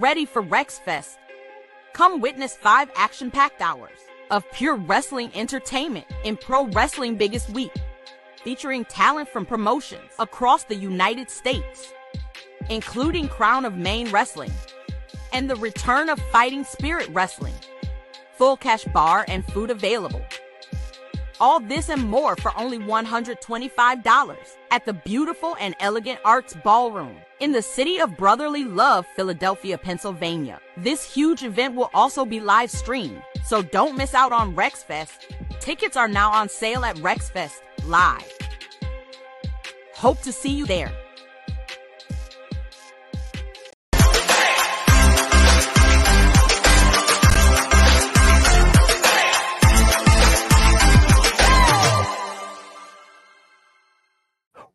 ready for RexFest. Come witness five action packed hours of pure wrestling entertainment in Pro Wrestling Biggest Week, featuring talent from promotions across the United States, including Crown of Maine Wrestling and the return of Fighting Spirit Wrestling. Full cash bar and food available. All this and more for only $125 at the beautiful and elegant Arts Ballroom in the city of brotherly love, Philadelphia, Pennsylvania. This huge event will also be live streamed, so don't miss out on RexFest. Tickets are now on sale at RexFest Live. Hope to see you there.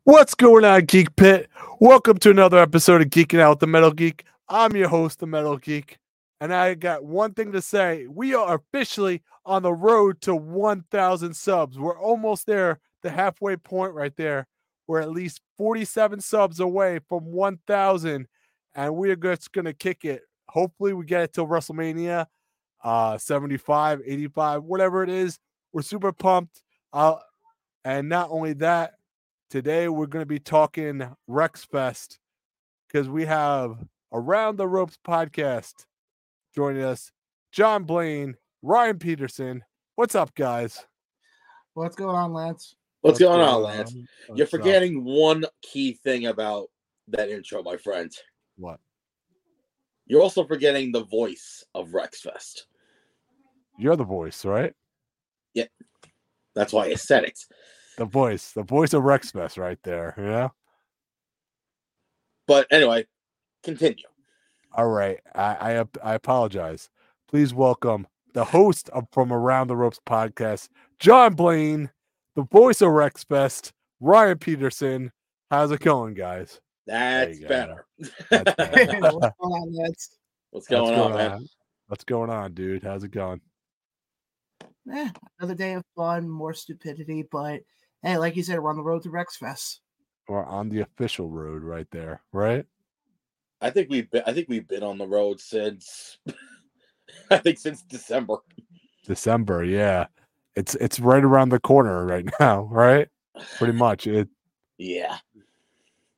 What's going on, Geek Pit? Welcome to another episode of Geeking Out with the Metal Geek. I'm your host, the Metal Geek, and I got one thing to say. We are officially on the road to 1,000 subs. We're almost there, the halfway point right there. We're at least 47 subs away from 1,000, and we're just going to kick it. Hopefully, we get it till WrestleMania uh, 75, 85, whatever it is. We're super pumped. Uh, and not only that, Today we're going to be talking Rex Fest because we have Around the Ropes podcast joining us. John Blaine, Ryan Peterson. What's up, guys? What's going on, Lance? What's, going, on, Lance? What's You're up? forgetting one key thing about that intro, my friend. what? You're also forgetting the voice of Rexfest. You're the voice, right? Yeah. That's why I said it. The voice, the voice of Rex Fest, right there. Yeah. But anyway, continue. All right. I, I I apologize. Please welcome the host of From Around the Ropes podcast, John Blaine, the voice of Rex Fest, Ryan Peterson. How's it going, guys? That's you go. better. That's better. What's going on, Lance? What's What's going on, man? What's going on, dude? How's it going? Eh, another day of fun, more stupidity, but hey, like you said, we're on the road to Rexfest. We're on the official road right there, right? I think we've been I think we've been on the road since I think since December. December, yeah. It's it's right around the corner right now, right? Pretty much. It Yeah.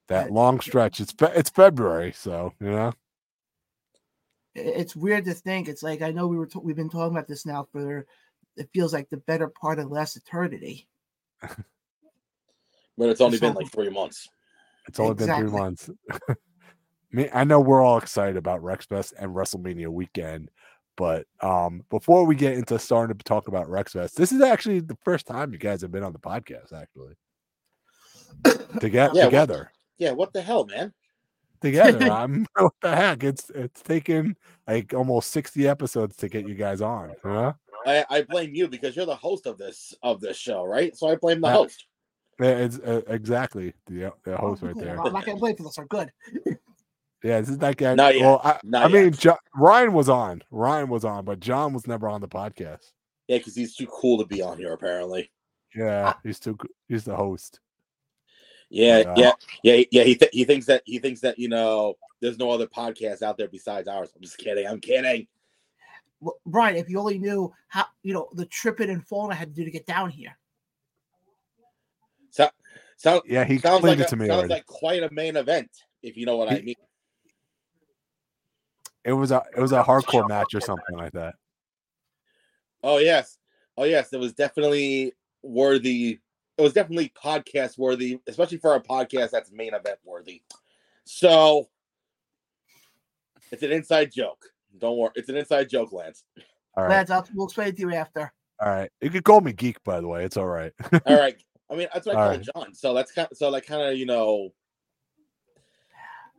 that long stretch. It's fe- it's February, so you know. It's weird to think. It's like I know we were t- we've been talking about this now for it feels like the better part of last eternity. But it's only So- been like three months. It's only been three months. Me, I know we're all excited about RexFest and WrestleMania weekend, but um, before we get into starting to talk about RexFest, this is actually the first time you guys have been on the podcast, actually. To get Yeah, what- together, Yeah, what the hell, man? together. I'm what the heck? It's it's taken like almost sixty episodes to get you guys on. Huh? I, I blame you because you're the host of this of this show, right? So I blame the Yeah. host. Yeah, it's uh, exactly the, the host right there. I'm not gonna play for this. Are good. Yeah, this is that guy. Not yet. Well, I, Not I mean, yet. jo- Ryan was on. Ryan was on, but John was never on the podcast. Yeah, because he's too cool to be on here, apparently. Yeah, he's too. g- He's the host. Yeah, Yeah. yeah, yeah, yeah. He th- he thinks that he thinks that you know there's no other podcast out there besides ours. I'm just kidding. I'm kidding. Well, Brian, if you only knew how you know the tripping and falling I had to do to get down here. So, sound, Yeah, he sounds explained like it a, to me sounds already. like quite a main event, if you know what I mean. it was a it was a hardcore match or something like that. Oh yes, oh yes. It was definitely worthy. It was definitely podcast worthy, especially for a podcast that's main event worthy. So it's an inside joke. Don't worry, it's an inside joke, Lance. All right, Lance, I'll, we'll explain it to you after. all right. You could call me geek, by the way. It's all right. All right. I mean, that's what I All call right. John. So that's kind. of, So like, kind of, you know,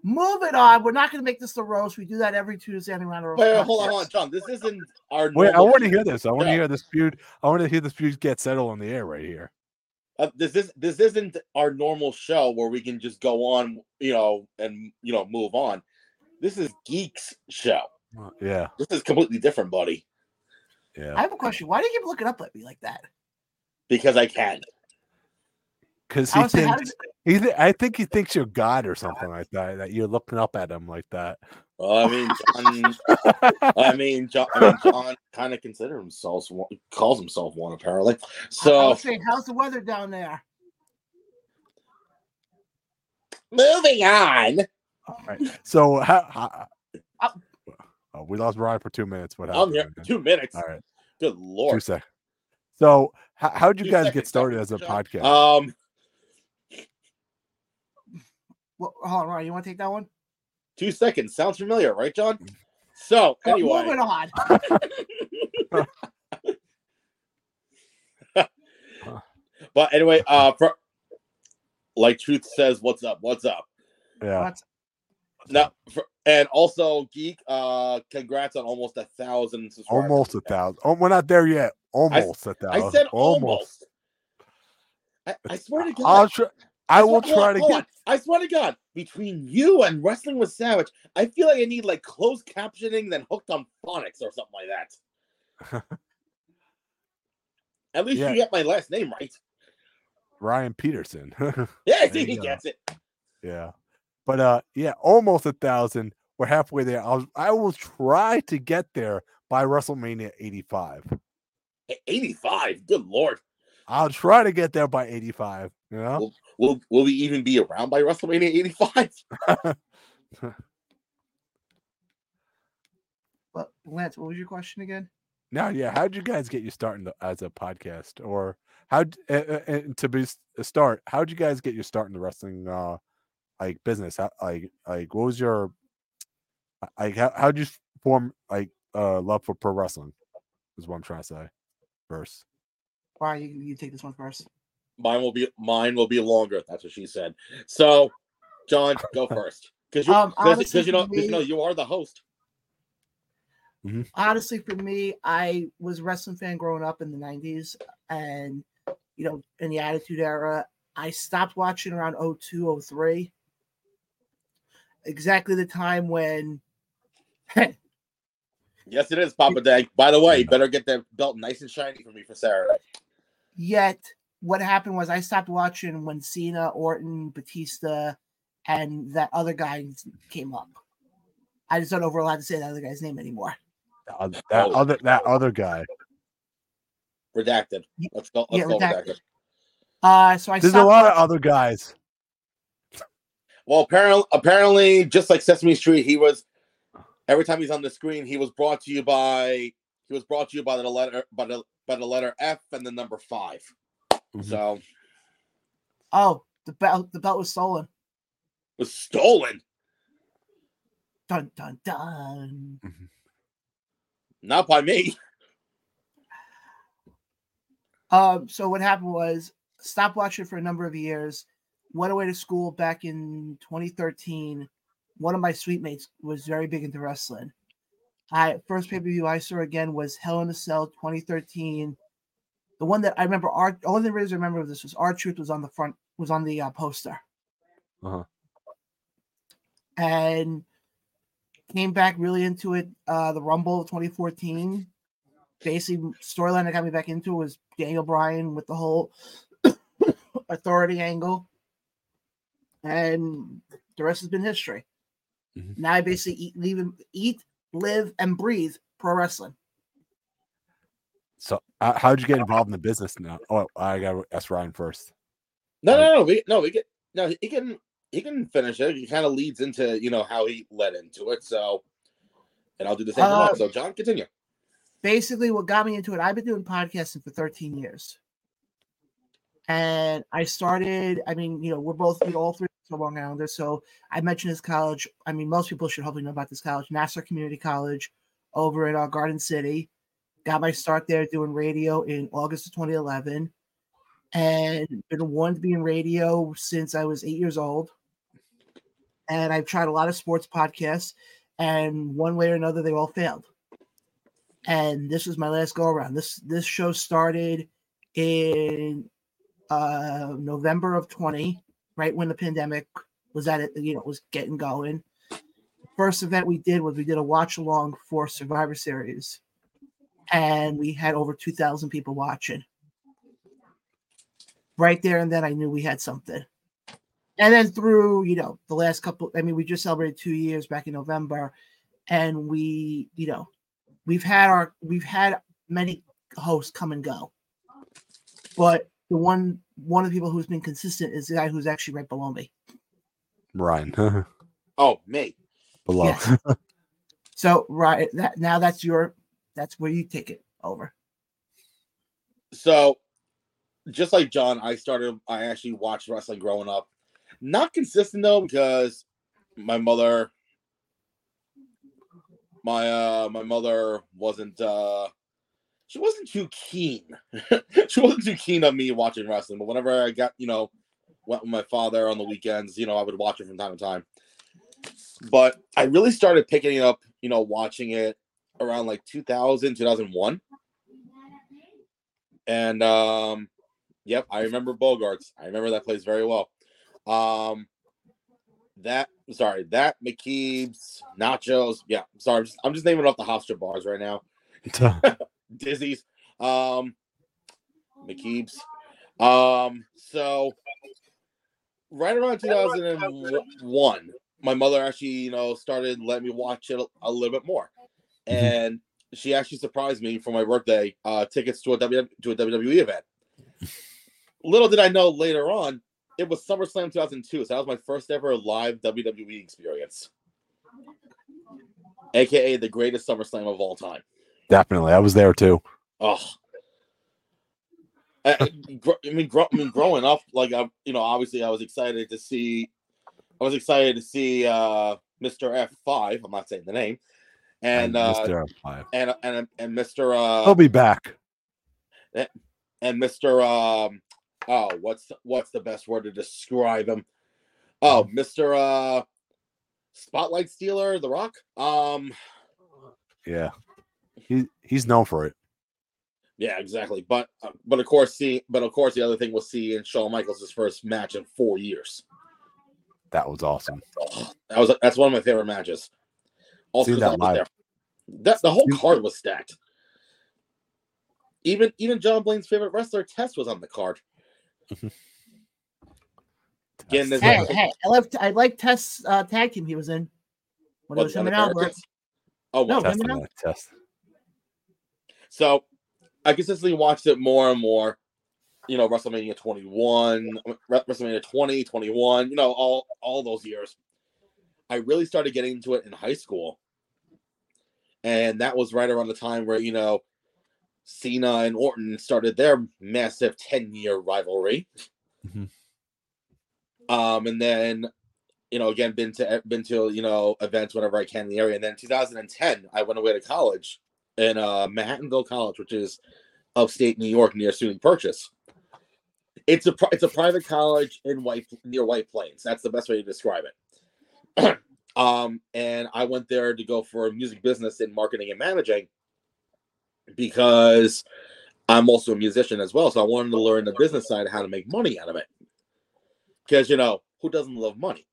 Moving on, we're not gonna make this the roast. We do that every Tuesday on the round. Wait, wait, hold on, hold on, John. This isn't our. Wait, I want to hear this. I want to hear this feud. I want to hear this feud get settled on the air right here. Uh, this is this isn't our normal show where we can just go on, you know, and you know move on. This is Geeks show. Uh, Yeah, This is completely different, buddy. yeah. I have a question. Why do you keep looking up at me like that? Because I can. Because he would say, how thinks he. Th- I think he thinks you're God or something like that. That you're looking up at him like that. Well, I mean, John. I mean, John. I mean, John kind of considers himself one, calls himself one apparently. I- I So was saying, how's the weather down there? moving on. All right. So, how, how, Uh, oh, we lost Ryan for two minutes. What I'm happened? here. man? Two minutes. All right, Good lord. two lord. seconds. So, how, how'd you Two guys seconds, get started as a John. podcast? Um, Well, hold on, Ryan, you want to take that one? two seconds. Sounds familiar, right, John? So anyway, Moving on. but anyway, uh, for, like Truth says, what's up? What's up? yeah. What's- Now, for, and also Geek, uh, congrats on almost a thousand subscribers. Almost a thousand. Oh, we're not there yet. Almost a thousand. I said almost. I, I swear to God. I'll try. I will swear- try on, to get. on. I swear to God, between you and Wrestling with Savage, I feel like I need like closed captioning, then hooked on phonics or something like that. At least Yeah. you get my last name right. Ryan Peterson. Yeah, I think he gets it. yeah. But uh yeah, almost a thousand. We're halfway there. I'll I will try to get there by WrestleMania 85. 85. Good lord. I'll try to get there by 85. You know? Will will we even be around by WrestleMania 85? But Lance, what was your question again? Now, yeah, how'd you guys get you starting the, as a podcast, or how? Uh, uh, to be a start, how'd you guys get you starting the wrestling, uh, like business? How, like, like what was your, like, how how'd you form like uh love for pro wrestling? Is what I'm trying to say. First, Ryan, you, you take this one first. Mine will be mine will be longer. That's what she said. So, John, go first. Because you, Um, cause, honestly, you know, for 'cause you know, you are the host. honestly for me i was a wrestling fan growing up in the 90s and you know in the attitude era i stopped watching around 02 03 exactly the time when Yes, it is, Papa Dag. By the way, you better get that belt nice and shiny for me for Saturday. yet what happened was i stopped watching when cena orton batista and that other guy came up i just don't know if we're allowed to say that other guy's name anymore that, that Oh. other that other guy. Redacted. Let's go. Let's yeah, go redacted. redacted. uh so i There's a stopped lot of other guys. Well, apparently, apparently, just like Sesame Street, he was every time he's on the screen, he was brought to you by he was brought to you by the letter by the by the letter F and the number 5 Mhm. So oh the belt the belt was stolen was stolen. dun dun dun Not by me. Um, so what happened was stopped watching for a number of years, went away to school back in 2013. One of my suite mates was very big into wrestling. I first pay-per-view I saw again was Hell in a Cell 2013. The one that I remember our only thing I really remember of this was R-Truth was on the front was on the uh, poster. Uh-huh. And came back really into it. Uh the Rumble of 2014 basically storyline that got me back into it was Daniel Bryan with the whole authority angle, and the rest has been history. Mhm. Now I basically eat, leave, eat, live, and breathe pro wrestling. So, uh, how'd you get involved in the business now? Oh, I got to ask Ryan first. No, no, no. We no, we get no. He can he can finish it. He kind of leads into you know how he led into it. So, and I'll do the same. Uh, so, John, continue. Basically, what got me into it, I've been doing podcasting for 13 years. And I started, I mean, you know, we're both, you know, all three are Long Islanders. So I mentioned this college. I mean, most people should hopefully know about this college, Nassau Community College over in uh, Garden City. Got my start there doing radio in August of 2011. And been wanting to be in radio since I was eight years old. And I've tried a lot of sports podcasts, and one way or another, they all failed and this was my last go around. This this show started in uh November of 20, right when the pandemic was at it, you know, was getting going. First event we did was we did a watch along for Survivor Series, and we had over 2,000 people watching. Right there and then, I knew we had something. and then through you know the last couple i mean we just celebrated two years back in november and we you know we've had our we've had many hosts come and go but the one one of the people who's been consistent is the guy who's actually right below me Ryan. Oh, me. Below. Yes. so right that now that's your that's where you take it over So, just like John, I started. I actually watched wrestling growing up. Not consistent though, because my mother, my uh, my mother wasn't. uh She wasn't too keen. she wasn't too keen on me watching wrestling. But whenever I got, you know, went with my father on the weekends, you know, I would watch it from time to time. But I really started picking it up, you know, watching it around like 2000, 2001. And um, yep, I remember Bogarts. I remember that place very well. Um, that sorry, that McKeeb's nachos. Yeah, sorry, I'm just, I'm just naming off the Hofstra bars right now. Dizzy's, um, McKeeb's. Um, so right around 2001, my mother actually, you know, started letting me watch it a, a little bit more, and she actually surprised me for my birthday. Uh, tickets to a w, to a WWE event. Little did I know later on, it was SummerSlam 2002. So that was my first ever live WWE experience, aka the greatest SummerSlam of all time. Definitely. I was there too. Oh, I, I- mean, I mean, growing up, like I, you know, obviously, I was excited to see. I was excited to see uh Mr. F five. I'm not saying the name, and uh, Mr. F5. and and and Mr. Uh, He'll be back. and Mr. Um, oh, what's what's the best word to describe him? Oh, Mr. Uh, Spotlight Stealer, The Rock. Um, Yeah. He he's known for it. yeah, exactly. But uh, but of course, see, but of course, the other thing we'll see in Shawn Michaels' first match in four years. That was awesome. Oh, that was that's one of my favorite matches. Also, Seen 'cause that live. there. That the whole card was stacked. Even even John Blaine's favorite wrestler Test was on the card. Again, there's hey hey i love i like test uh tag team he was in when it What, was the him and albert Oh, No, well, test remember on that test. So I consistently watched it more and more. You know, WrestleMania 21, Re- WrestleMania 20, 21, you know, all all those years. I really started getting into it in high school. And that was right around the time where, you know, Cena and Orton started their massive 10-year rivalry. Mhm. Um, and then, you know, again, been to been to, you know, events whenever I can in the area. And then 2010, I went away to college in uh, Manhattanville College, which is upstate New York near SUNY Purchase. It's a it's a private college in White near White Plains. That's the best way to describe it. um, and I went there to go for music business in marketing and managing because I'm also a musician as well. So I wanted to learn the business side of how to make money out of it. Because you know who doesn't love money?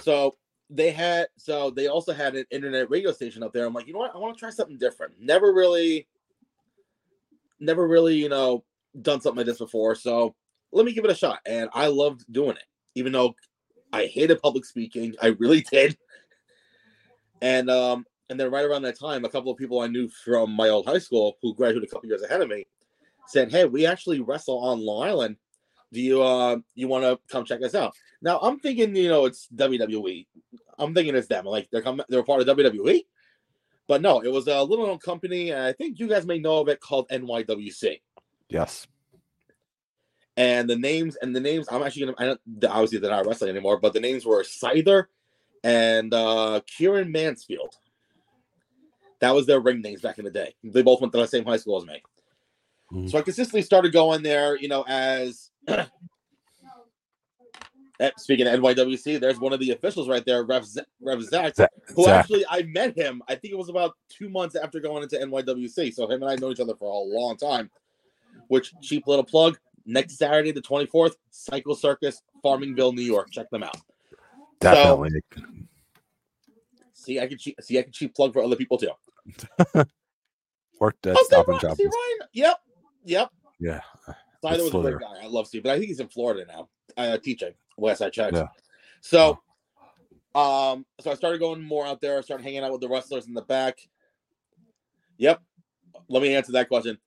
So they had so they also had an internet radio station up there. I'm like, you know what? I want to try something different. Never really, never really, you know, done something like this before. So let me give it a shot. And I loved doing it, even though I hated public speaking. I really did. And um, and then right around that time, a couple of people I knew from my old high school who graduated a couple years ahead of me said, Hey, we actually wrestle on Long Island. Do you uh you want to come check us out? Now I'm thinking, you know, it's WWE. I'm thinking it's them. Like they're coming, they're part of WWE. But no, it was a little known company. And I think you guys may know of it called NYWC. Yes. And the names and the names, I'm actually gonna. I don't, obviously they're not wrestling anymore, but the names were Scyther and uh Kieran Mansfield. That was their ring names back in the day. They both went to the same high school as me. Mhm. So I consistently started going there, you know, as Eh, speaking of NYWC, there's one of the officials right there, Rev, Z- Rev Zach, Zach- who actually I met him. I think it was about two months after going into NYWC. So him and I know each other for a long time. Which cheap little plug. Next Saturday, the 24th, Cycle Circus, Farmingville, New York. Check them out. Definitely. See, I can cheap, see, I can cheap plug for other people too. Worked at Oh, Stop and Shop. Yep, yep. Yeah. Snyder was a great guy. I love Steve, but I think he's in Florida now. uh, teaching last I checked. Yeah. So, um, so I started going more out there. I started hanging out with the wrestlers in the back. Yep. Let me answer that question.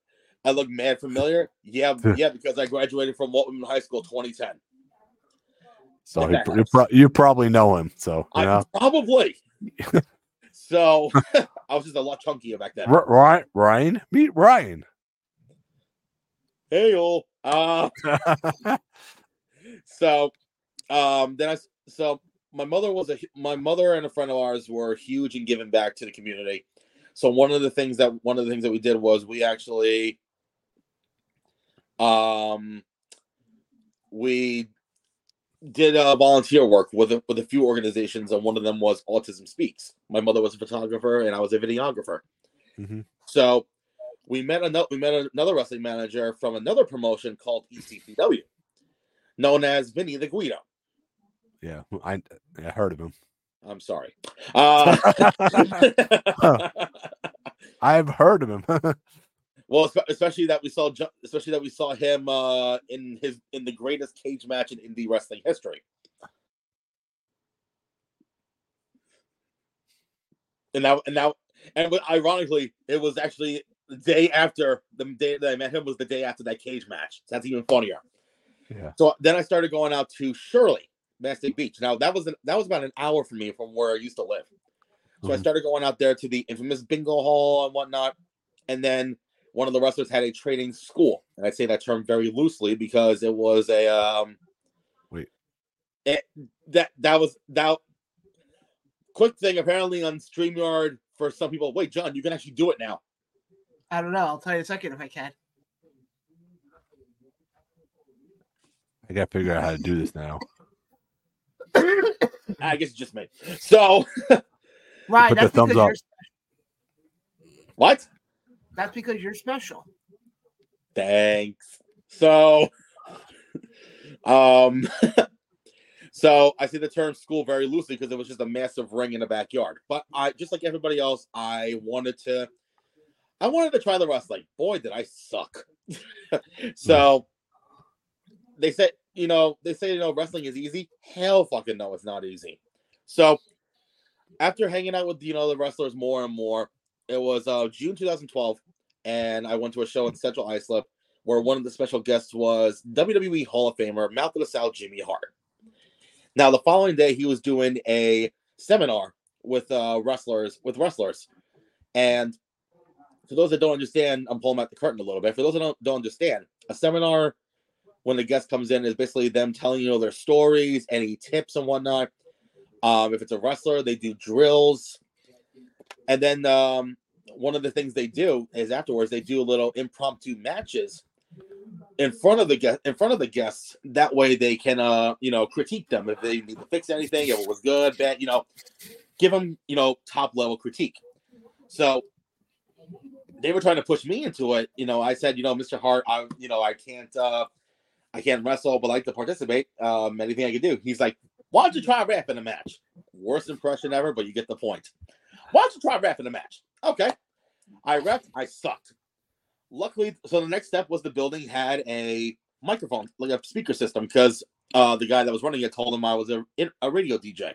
I look mad familiar. Yeah, yeah, because I graduated from Walton High School 2010. So he, you, pro- you probably know him. So you I know, probably. so I was just a lot chunkier back then. R- Ryan, Ryan, meet Ryan. Hey, all. Uh, so um then I so my mother was a my mother and a friend of ours were huge in giving back to the community so one of the things that one of the things that we did was we actually um we did uh, volunteer work with a, with a few organizations and one of them was autism speaks my mother was a photographer and i was a videographer Mhm. so we met another we met another wrestling manager from another promotion called ECPW, known as Vinny the Guido. Yeah, I, I heard of him. I'm sorry. Uh, I've heard of him. well, especially that we saw, especially that we saw him uh, in his in the greatest cage match in indie wrestling history. And now, and now, and ironically, it was actually the day after the day that I met him was the day after that cage match. So that's even funnier. yeah. So then I started going out to Shirley, Mastic Beach. Now that was an, that was about an hour from me from where I used to live. So I Mhm. started going out there to the infamous bingo hall and whatnot. And then one of the wrestlers had a training school. And I say that term very loosely because it was a um Wait. it, that that was that quick thing apparently on StreamYard for some people. Wait, John, you can actually do it now. I don't know. I'll tell you in a second if I can. I gotta figure out how to do this now. I guess it's just me. So Right, Put the thumbs up. what? That's because you're special. Thanks. So, um, so I see the term school very loosely because it was just a massive ring in the backyard. But I, just like everybody else, I wanted to, I wanted to try the wrestling. Boy, did I suck. so they said, you know, they say, you know, wrestling is easy. Hell fucking no, it's not easy. So after hanging out with, you know, the wrestlers more and more, it was uh June 2012 and I went to a show in Central Islip where one of the special guests was WWE Hall of Famer Mouth of the South Jimmy Hart. Now, the following day, he was doing a seminar with uh, wrestlers, with wrestlers, and for those that don't understand, I'm pulling out the curtain a little bit. For those that don't, don't understand, a seminar when the guest comes in is basically them telling you know, their stories, any tips and whatnot. Um, if it's a wrestler, they do drills, and then um, one of the things they do is afterwards they do a little impromptu matches in front of the guest in front of the guests. That way they can uh you know critique them. If they need to fix anything if it was good bad you know give them you know top level critique. So they were trying to push me into it. You know i said you know mr hart i you know i can't uh i can't wrestle but I like to participate um anything i can do. He's like why don't you try rap in a match? Worst impression ever but you get the point why don't you try rap in a match okay I ref, I sucked. Luckily, so the next step was the building had a microphone, like a speaker system, because uh, the guy that was running it told him I was a, a radio DJ,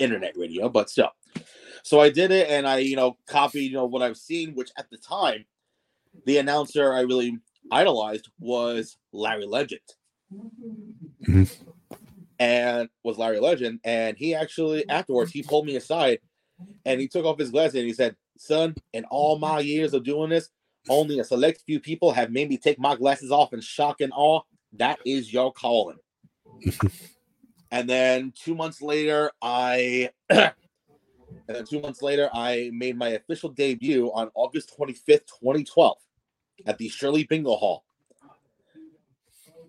internet radio, but still. So I did it, and I, you know, copied, you know, what I've seen, which at the time, the announcer I really idolized was Larry Legend, Mhm. and was Larry Legend, and he actually afterwards he pulled me aside, and he took off his glasses and he said, "Son, in all my years of doing this, only a select few people have made me take my glasses off in shock and awe. That is your calling." and then two months later, I. And then two months later, I made my official debut on August 25th, 2012, at the Shirley Bingo Hall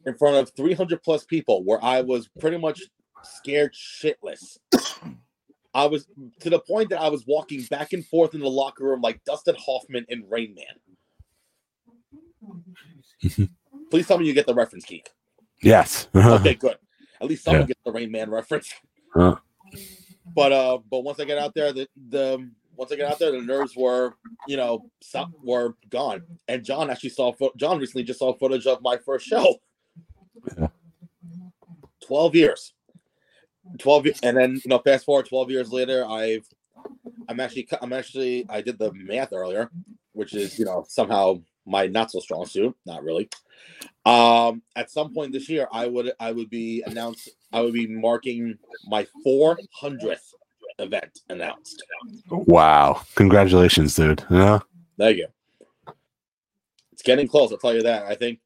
in front of 300 plus people, where I was pretty much scared shitless. I was to the point that I was walking back and forth in the locker room like Dustin Hoffman in Rain Man. Please tell me you get the reference, Geek. Yes. Okay, good. At least someone Yeah. gets the Rain Man reference. Huh. But uh, but once I get out there, the the once I get out there, the nerves were you know so- were gone. And John actually saw John recently just saw footage of my first show. Yeah. 12 years. 12 and then you know fast forward 12 years later I've I'm actually I'm actually I did the math earlier which is you know somehow my not so strong suit not really um at some point this year I would I would be announced I would be marking my 400th event announced Wow. Congratulations, dude. Yeah. there you go it's getting close I'll tell you that I think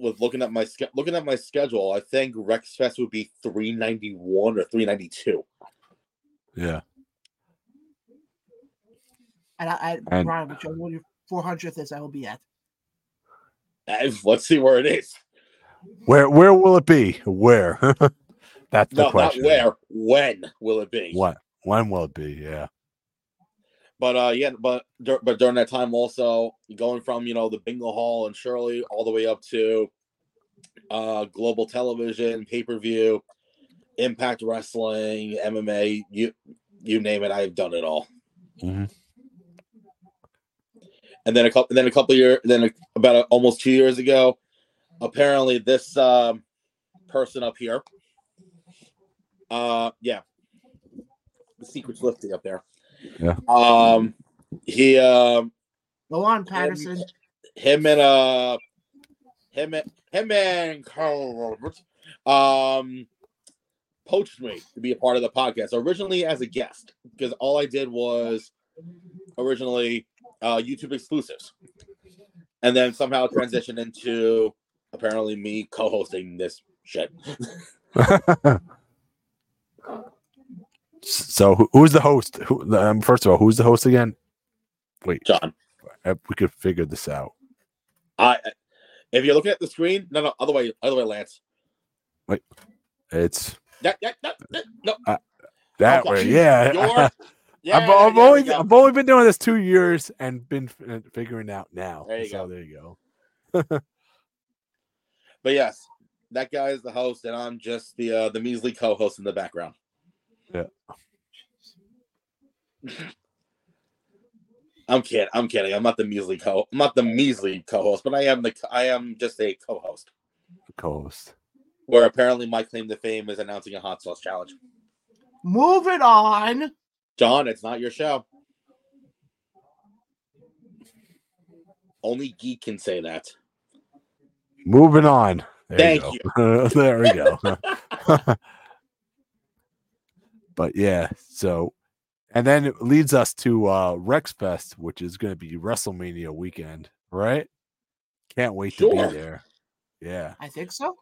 with looking at my sch- looking at my schedule I think Rex Fest would be 391 or 392 Yeah. And I, I And- Ron, which what your 400th is, I will be at. Uh, let's see where it is Where where will it be? Where? That's the No, not question. where. When will it be? What? When will it be? Yeah. But uh, yeah, but but during that time also going from you know the Bingo Hall and Shirley all the way up to uh global television, pay per view, Impact Wrestling, MMA, you you name it, I've done it all. Mhm. And then a couple, then a couple years, then a, about a, almost two years ago, apparently this um, person up here, uh, yeah, the secret's lifting up there. Yeah. Um, he um Go on, Patterson. him and uh him and him and Carl Roberts um poached me to be a part of the podcast originally as a guest because all I did was originally uh YouTube exclusives and then somehow transitioned into apparently me co-hosting this shit. so who, who's the host? Who, um, first of all, who's the host again? Wait, John, uh, we could figure this out. I if you're looking at the screen, no, no, other way, other way, Lance. Wait, it's That, that, that, that- no, that Okay. way. Yeah. Yeah, I've, I've only. I've only been doing this two years and been figuring out now. There you so go. there you go. But yes, that guy is the host, and I'm just the uh, the measly co-host in the background. Yeah. I'm kidding. I'm kidding. I'm not the measly co. I'm not the measly co-host, but I am the. I am just a co-host. Co-host. Where apparently my claim to fame is announcing a hot sauce challenge. Moving on. John, it's not your show. Only geek can say that. Moving on. There Thank you. Go. there we go. but yeah, so and then it leads us to uh Rex Fest, which is going to be WrestleMania weekend, right? Can't wait to be there. Yeah, I think so.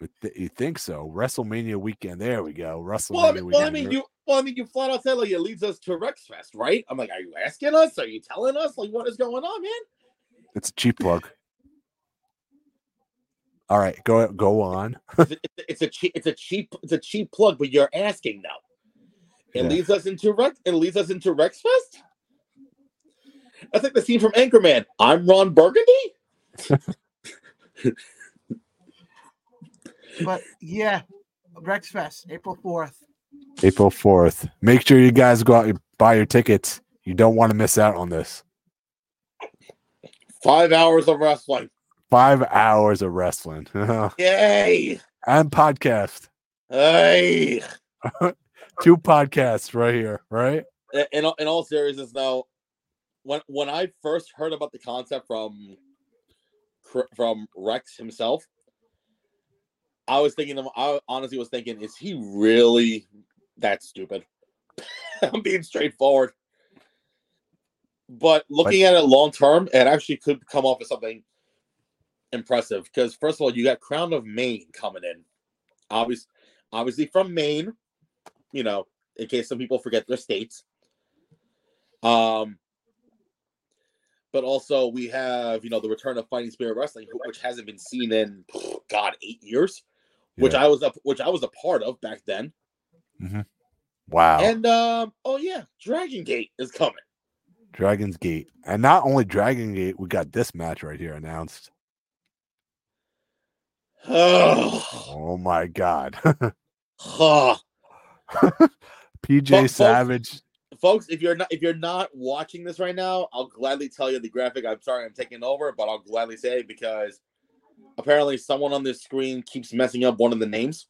you th- you think so? WrestleMania weekend. There we go. WrestleMania Well, I mean, well, I mean, you. Well, I mean, you flat out said like it leads us to Rex Fest, right? I'm like, are you asking us? Are you telling us? Like, what is going on, man? it's a cheap plug. All right, go go on. it's, a- it's a cheap it's a cheap it's a cheap plug, but you're asking now. It Yeah. leads us into Rex. It leads us into Rex Fest. That's like the scene from Anchorman. I'm Ron Burgundy. But yeah, Rex Fest, April 4th. April fourth. Make sure you guys go out and buy your tickets. You don't want to miss out on this. Five hours of wrestling. Five hours of wrestling Yay! and podcast. Hey! Two podcasts right here, right? In, in all seriousness, though, when when I first heard about the concept from from Rex himself, I was thinking, I honestly was thinking, is he really that stupid? I'm being straightforward. But looking at it long term, it actually could come off as something impressive. Because first of all, you got Crown of Maine coming in, obviously, obviously from Maine. You know, in case some people forget their states. Um, but also we have you know the return of Fighting Spirit Wrestling, which hasn't been seen in God eight years, which I was up, which I was a part of back then. Wow. And um, oh yeah, Dragon Gate is coming. Dragon's Gate. And not only Dragon Gate, we got this match right here announced. Oh, Oh my god. huh. PJ Folks- Savage. folks, if you're not if you're not watching this right now, I'll gladly tell you the graphic. I'm sorry, I'm taking over, but I'll gladly say it because apparently someone on this screen keeps messing up one of the names.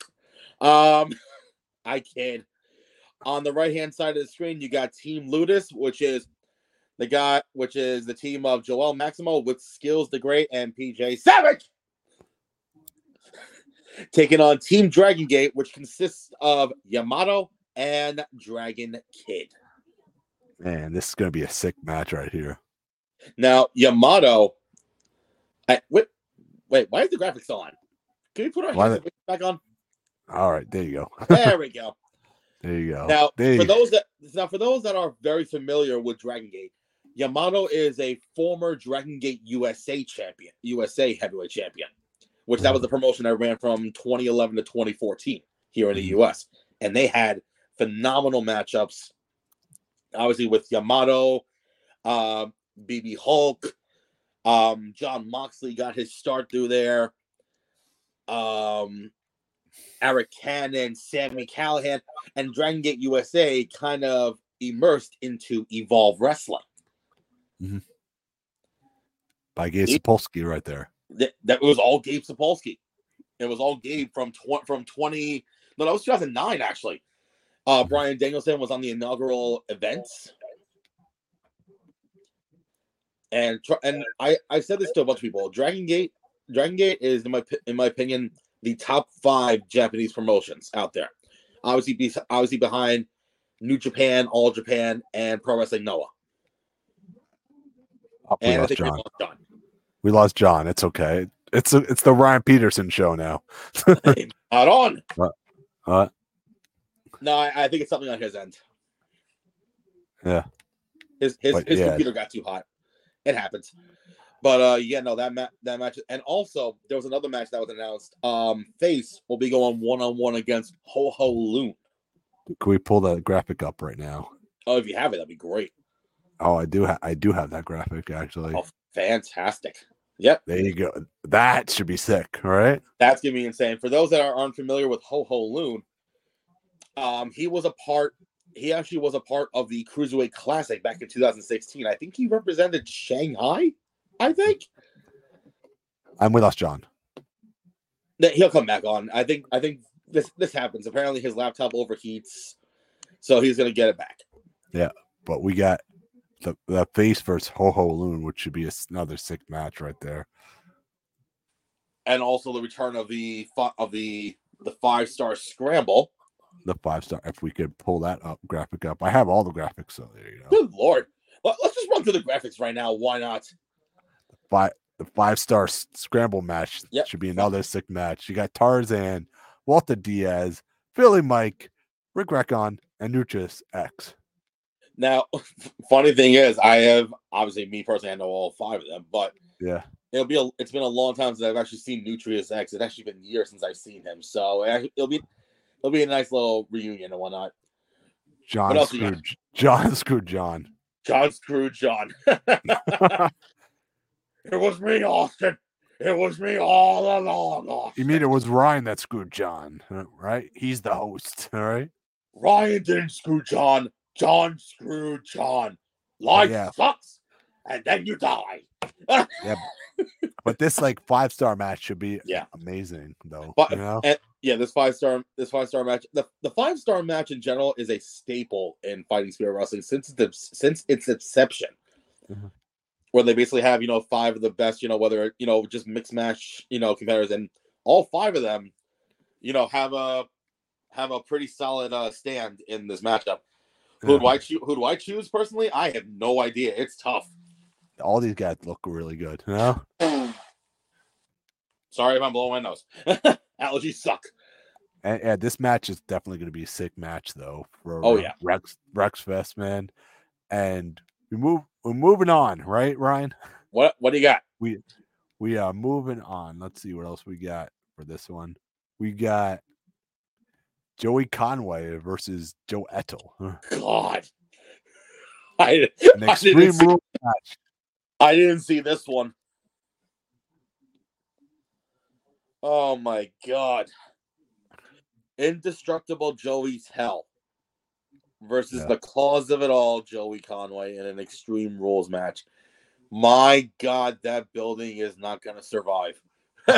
Um, I kid. On the right hand side of the screen, you got Team Ludus, which is the guy, which is the team of Joel Maximo with Skills the Great and PJ Savage. Taking on Team Dragon Gate, which consists of Yamato and Dragon Kid. Man, this is gonna be a sick match right here. Now, Yamato, I, wait, wait, why is the graphics on? Can we put our Why hands back on? All right, there you go. There we go. There you go. Now, there for those that now for those that are very familiar with Dragon Gate, Yamato is a former Dragon Gate USA champion, USA heavyweight champion, which that was the promotion that ran from 2011 to 2014 here in the US, and they had phenomenal matchups. Obviously, with Yamato, uh, BB Hulk, um, Jon Moxley got his start through there. Um, Eric Cannon, Sami Callihan, and Dragon Gate USA kind of immersed into Evolve Wrestling. Hmm. by He- Sapolsky right there. That, that was all Gabe Sapolsky. It was all Gabe from tw- from 20. No, that was 2009 actually. Uh, Bryan Danielson was on the inaugural events, and tr- and I I said this to a bunch of people. Dragon Gate, Dragon Gate is in my in my opinion the top five Japanese promotions out there. Obviously, be, obviously behind New Japan, All Japan, and Pro Wrestling Noah. And I think John. John. We lost John. It's okay. It's a, it's the Ryan Peterson show now. Not on. Uh, No, I, I think it's something on his end. Yeah. His his, But, his yeah. computer got too hot. It happens. But uh yeah, no, that match that match and also there was another match that was announced. Um Face will be going one on one against Ho Ho Lun. can we pull the graphic up right now? Oh, if you have it, that'd be great. Oh, I do. Ha- I do have that graphic actually. Oh, fantastic. Yep, There you go. That should be sick, all right? that's gonna be insane. For those that are unfamiliar with Ho Ho Lun, um, he was a part. He actually was a part of the Cruiserweight Classic back in 2016. I think he represented Shanghai. I think. And we lost John. that he'll come back on. I think I think this this happens. Apparently his laptop overheats, so he's gonna get it back. Yeah, but we got the the face versus Ho Ho Lun, which should be another sick match right there. And also the return of the of the the five star scramble. The five star. If we could pull that up, graphic up. I have all the graphics, so there you go. Good lord. Let, us just run through the graphics right now. Why not? Five the five star scramble match Yep. should be another sick match. You got Tarzan, Walter Diaz, Philly Mike, Rick Recon, and Nutrius X. Now, funny thing is, I have obviously me personally, I know all five of them, but Yeah. it'll be a, it's been a long time since I've actually seen Nutrius X. It's actually been years since I've seen him, so it- it'll be it'll be a nice little reunion and whatnot. John else you. John Screwed John. John Scrooge John. It was me, Austin. It was me all along, Austin. You mean it was Ryan that screwed John, right? He's the host, all right? Ryan didn't screw John. John screwed John. Life yeah. sucks, and then you die. yeah, But this like five star match should be Yeah. amazing though. But- you know? And yeah, this five star this five star match. The, the five star match in general is a staple in fighting spirit wrestling since its since its inception. Mhm. Where they basically have, you know, five of the best, you know, whether you know, just mixed match, you know, competitors, and all five of them, you know, have a have a pretty solid uh stand in this matchup. Who Yeah. do I choose? Who do I choose personally? I have no idea. It's tough. All these guys look really good, you know? Sorry if I'm blowing my nose. Allergies suck. And, and this match is definitely going to be a sick match though. For Oh, yeah. Rex Rex Fest, man. And we move. We're moving on, right, Ryan? What what do you got? We we are moving on. Let's see what else we got for this one. We got Joey Conway versus Joe Ettel. God. I, An I, extreme didn't see, rule match. I didn't see this one. Oh my god. Indestructible Joey's hell versus Yeah. the cause of it all, Joey Conway, in an extreme rules match. My god, that building is not gonna survive.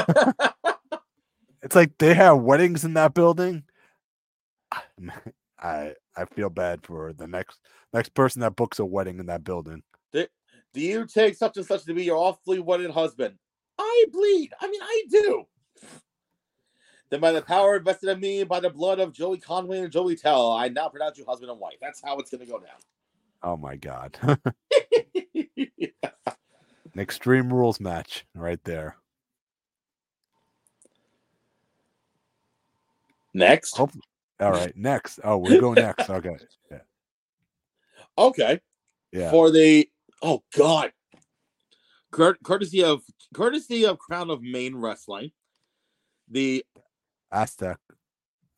It's like they have weddings in that building. I I feel bad for the next next person that books a wedding in that building. Do you take such and such to be your awfully wedded husband? I bleed. I mean, I do. Then by the power invested in me by the blood of Joey Conway and Joey Tell, I now pronounce you husband and wife. That's how it's gonna go down. Oh my god. An extreme rules match right there. Next. Hope- All right, next. Oh, we go next. Okay. Yeah. Okay. Yeah. For the oh god. Cur- courtesy of courtesy of Crown of Maine Wrestling. The Aztec.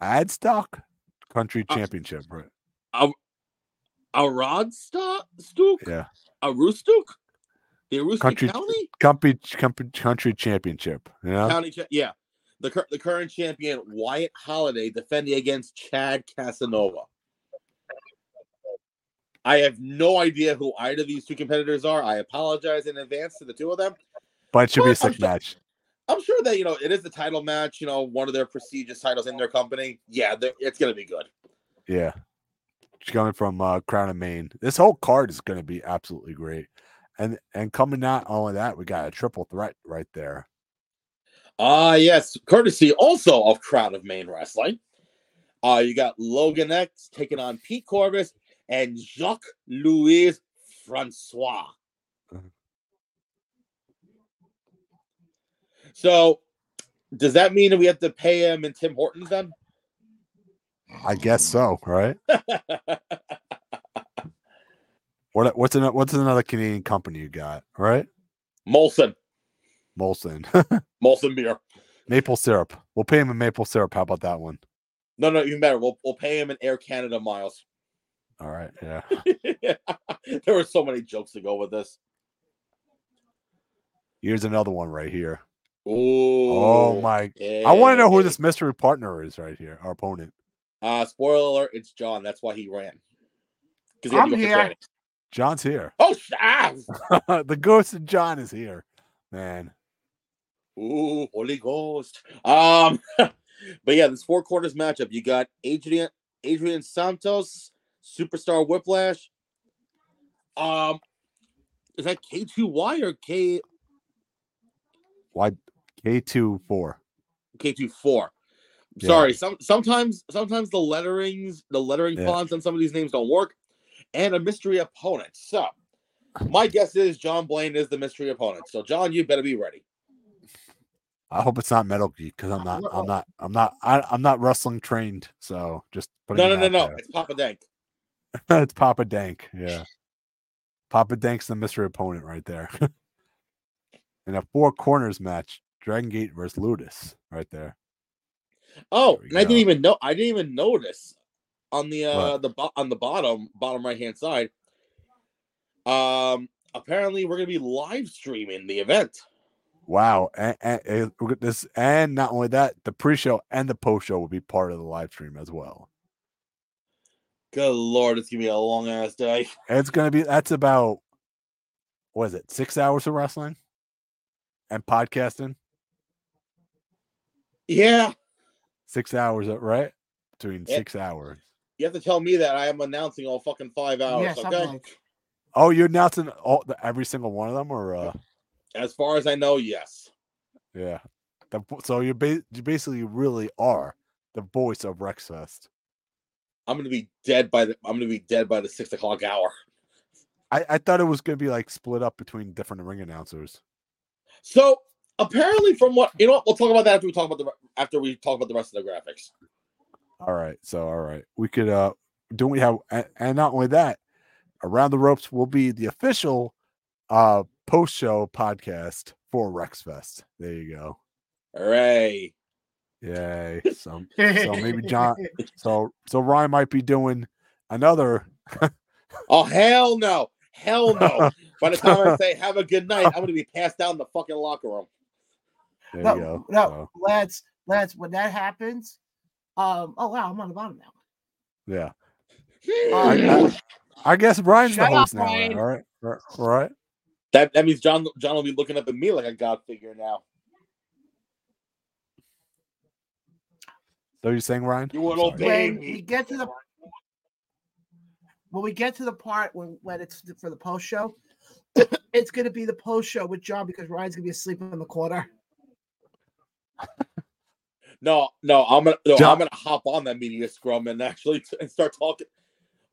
Adstock Country Uh, Championship, right? Aradsta Stuk? Yeah. Arustuk? The Aroostook Country- County? Country, country, country Championship. You know? County cha- yeah. The cur- the current champion Wyatt Holiday defending against Chad Casanova. I have no idea who either of these two competitors are. I apologize in advance to the two of them. But it should be a Well, I'm sick sure- match. I'm sure that you know it is the title match. You know, one of their prestigious titles in their company. Yeah, it's gonna be good. Yeah. She's coming from uh, Crown of Maine. This whole card is going to be absolutely great. And and coming not only that, we got a triple threat right there. Ah, yes, courtesy also of Crown of Maine Wrestling. Uh, you got Logan X taking on Pete Corvus and Jacques Louis Francois. So, does that mean that we have to pay him in Tim Hortons then? I guess so, right? What what's an, what's another Canadian company you got, right? Molson, Molson. Molson beer. maple syrup. We'll pay him in maple syrup. How about that one? No, no, even better. We'll we'll pay him in Air Canada miles. All right. Yeah. there were so many jokes to go with this. Here's another one right here. Ooh, Oh my I want to know who yeah. this mystery partner is right here, our opponent. Uh, spoiler alert, it's John. That's why he ran. 'Cause he I'm here. John's here. Oh, sh- ah! the ghost of John is here. Man. Ooh, Holy Ghost. Um, but yeah, this four quarters matchup. You got Adrian Adrian Santos, Superstar Whiplash. Um, is that K two Y or K Why K2 4? K two four? Yeah. Sorry, some sometimes sometimes the letterings, the lettering Yeah. fonts on some of these names don't work, and a mystery opponent. So my guess is John Blaine is the mystery opponent. So John, you better be ready. I hope it's not Metal Geek because I'm not I'm not I'm not I, I'm not wrestling trained. So just putting No, no, no, no. there. It's Papa Dank. it's Papa Dank. Yeah. Papa Dank's the mystery opponent right there. In a four corners match, Dragon Gate versus Ludus right there. Oh, There we and I didn't even know. I didn't even notice on the uh What? the bo- on the bottom bottom right hand side. Um, apparently we're gonna be live streaming the event. Wow. And, and, and we're this and not only that, the pre-show and the post-show will be part of the live stream as well. Good lord, it's gonna be a long ass day. It's gonna be that's about what is it, six hours of wrestling and podcasting? Yeah, Six hours, uh, right? Between Yeah. six hours. you have to tell me that I am announcing all fucking five hours. yeah, okay, like Oh, you're announcing all every single one of them, or uh, as far as I know, yes. yeah. The, so you're ba- you basically really are the voice of Rexfest. I'm gonna be dead by the. I'm gonna be dead by the six o'clock hour. I, I thought it was gonna be like split up between different ring announcers. So apparently, from what you know, what, we'll talk about that after we talk about the after we talk about the rest of the graphics. All right, so all right, we could uh, don't we have and, and not only that, around the ropes will be the official uh post show podcast for Rexfest. There you go. Hooray! Yay. So so maybe John so so Ryan might be doing another Oh hell no, hell no! By the time I say have a good night, I'm gonna be passed out in the fucking locker room. there no, you go. no, So, lads, lads, when that happens, um, oh wow, I'm on the bottom now. yeah. Uh, I guess Brian's the Shut up, host now, Brian. all right? All right. That that means John John will be looking up at me like a god figure now. So you're saying Ryan? You would obey when me. We get to the when we get to the part when when it's for the post show. it's going to be the post show with John because Ryan's going to be asleep in the corner. no, no, I'm gonna no, John. I'm gonna hop on that media scrum and actually t- and start talking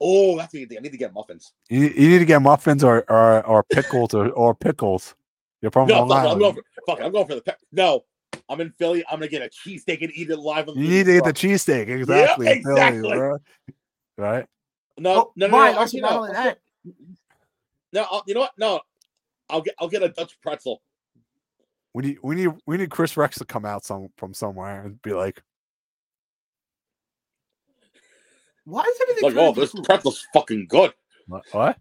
Oh, that's what you think. I need to get muffins. You, you need to get muffins or or, or pickles or, or pickles. You're from No, Long fuck it, I'm Island. going for fuck it, I'm going for the pe- no. I'm in Philly. I'm gonna get a cheesesteak and eat it live on the You need to get the cheesesteak. Exactly. in Philly, exactly. bro. Right? No, Oh, no, no, Ryan, no, also actually, not no. that, No, I'll, you know what? No, I'll get I'll get a Dutch pretzel. We need we need we need Chris Rex to come out some from somewhere and be like, why is everything Like, oh, this food? pretzel's fucking good. what? what?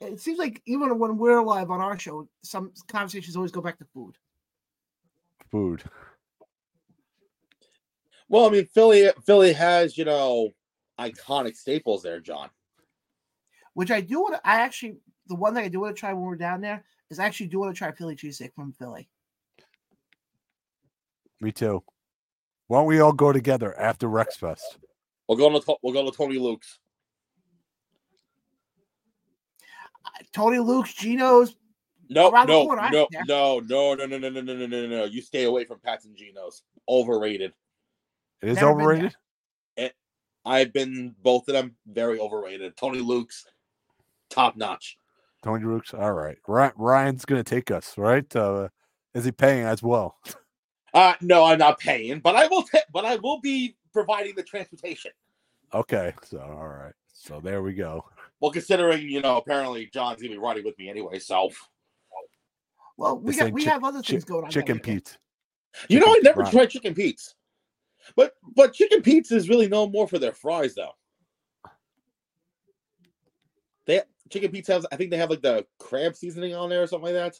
It seems like even when we're live on our show, some conversations always go back to food. Food. Well, I mean, Philly Philly has you know iconic staples there, John. Which I do want to. I actually, the one thing I do want to try when we're down there is I actually do want to try Philly cheesesteak from Philly. Me too. Why don't we all go together after Rex Fest? We'll go to To- we'll go to Tony Luke's. Uh, Tony Luke's, Geno's. No, no, no, no, no, no, no, no, no, no, no, no, no. You stay away from Pat's and Geno's. Overrated. It is Never been overrated. I've been both of them very overrated. Tony Luke's top notch. Tony Luke's, All right. Ryan's gonna take us, right? Uh, is he paying as well? Uh no, I'm not paying, but I will. ta- but I will be providing the transportation. Okay. So all right. So there we go. Well, considering you know, apparently John's gonna be riding with me anyway, so Well, we This got we chick- have other things Chick- going on. chicken weekend. Pete. you know, I never fries. tried chicken Pete's, but but chicken Pete's is really known more for their fries, though. They chicken Pete's has, I think they have like the crab seasoning on there or something like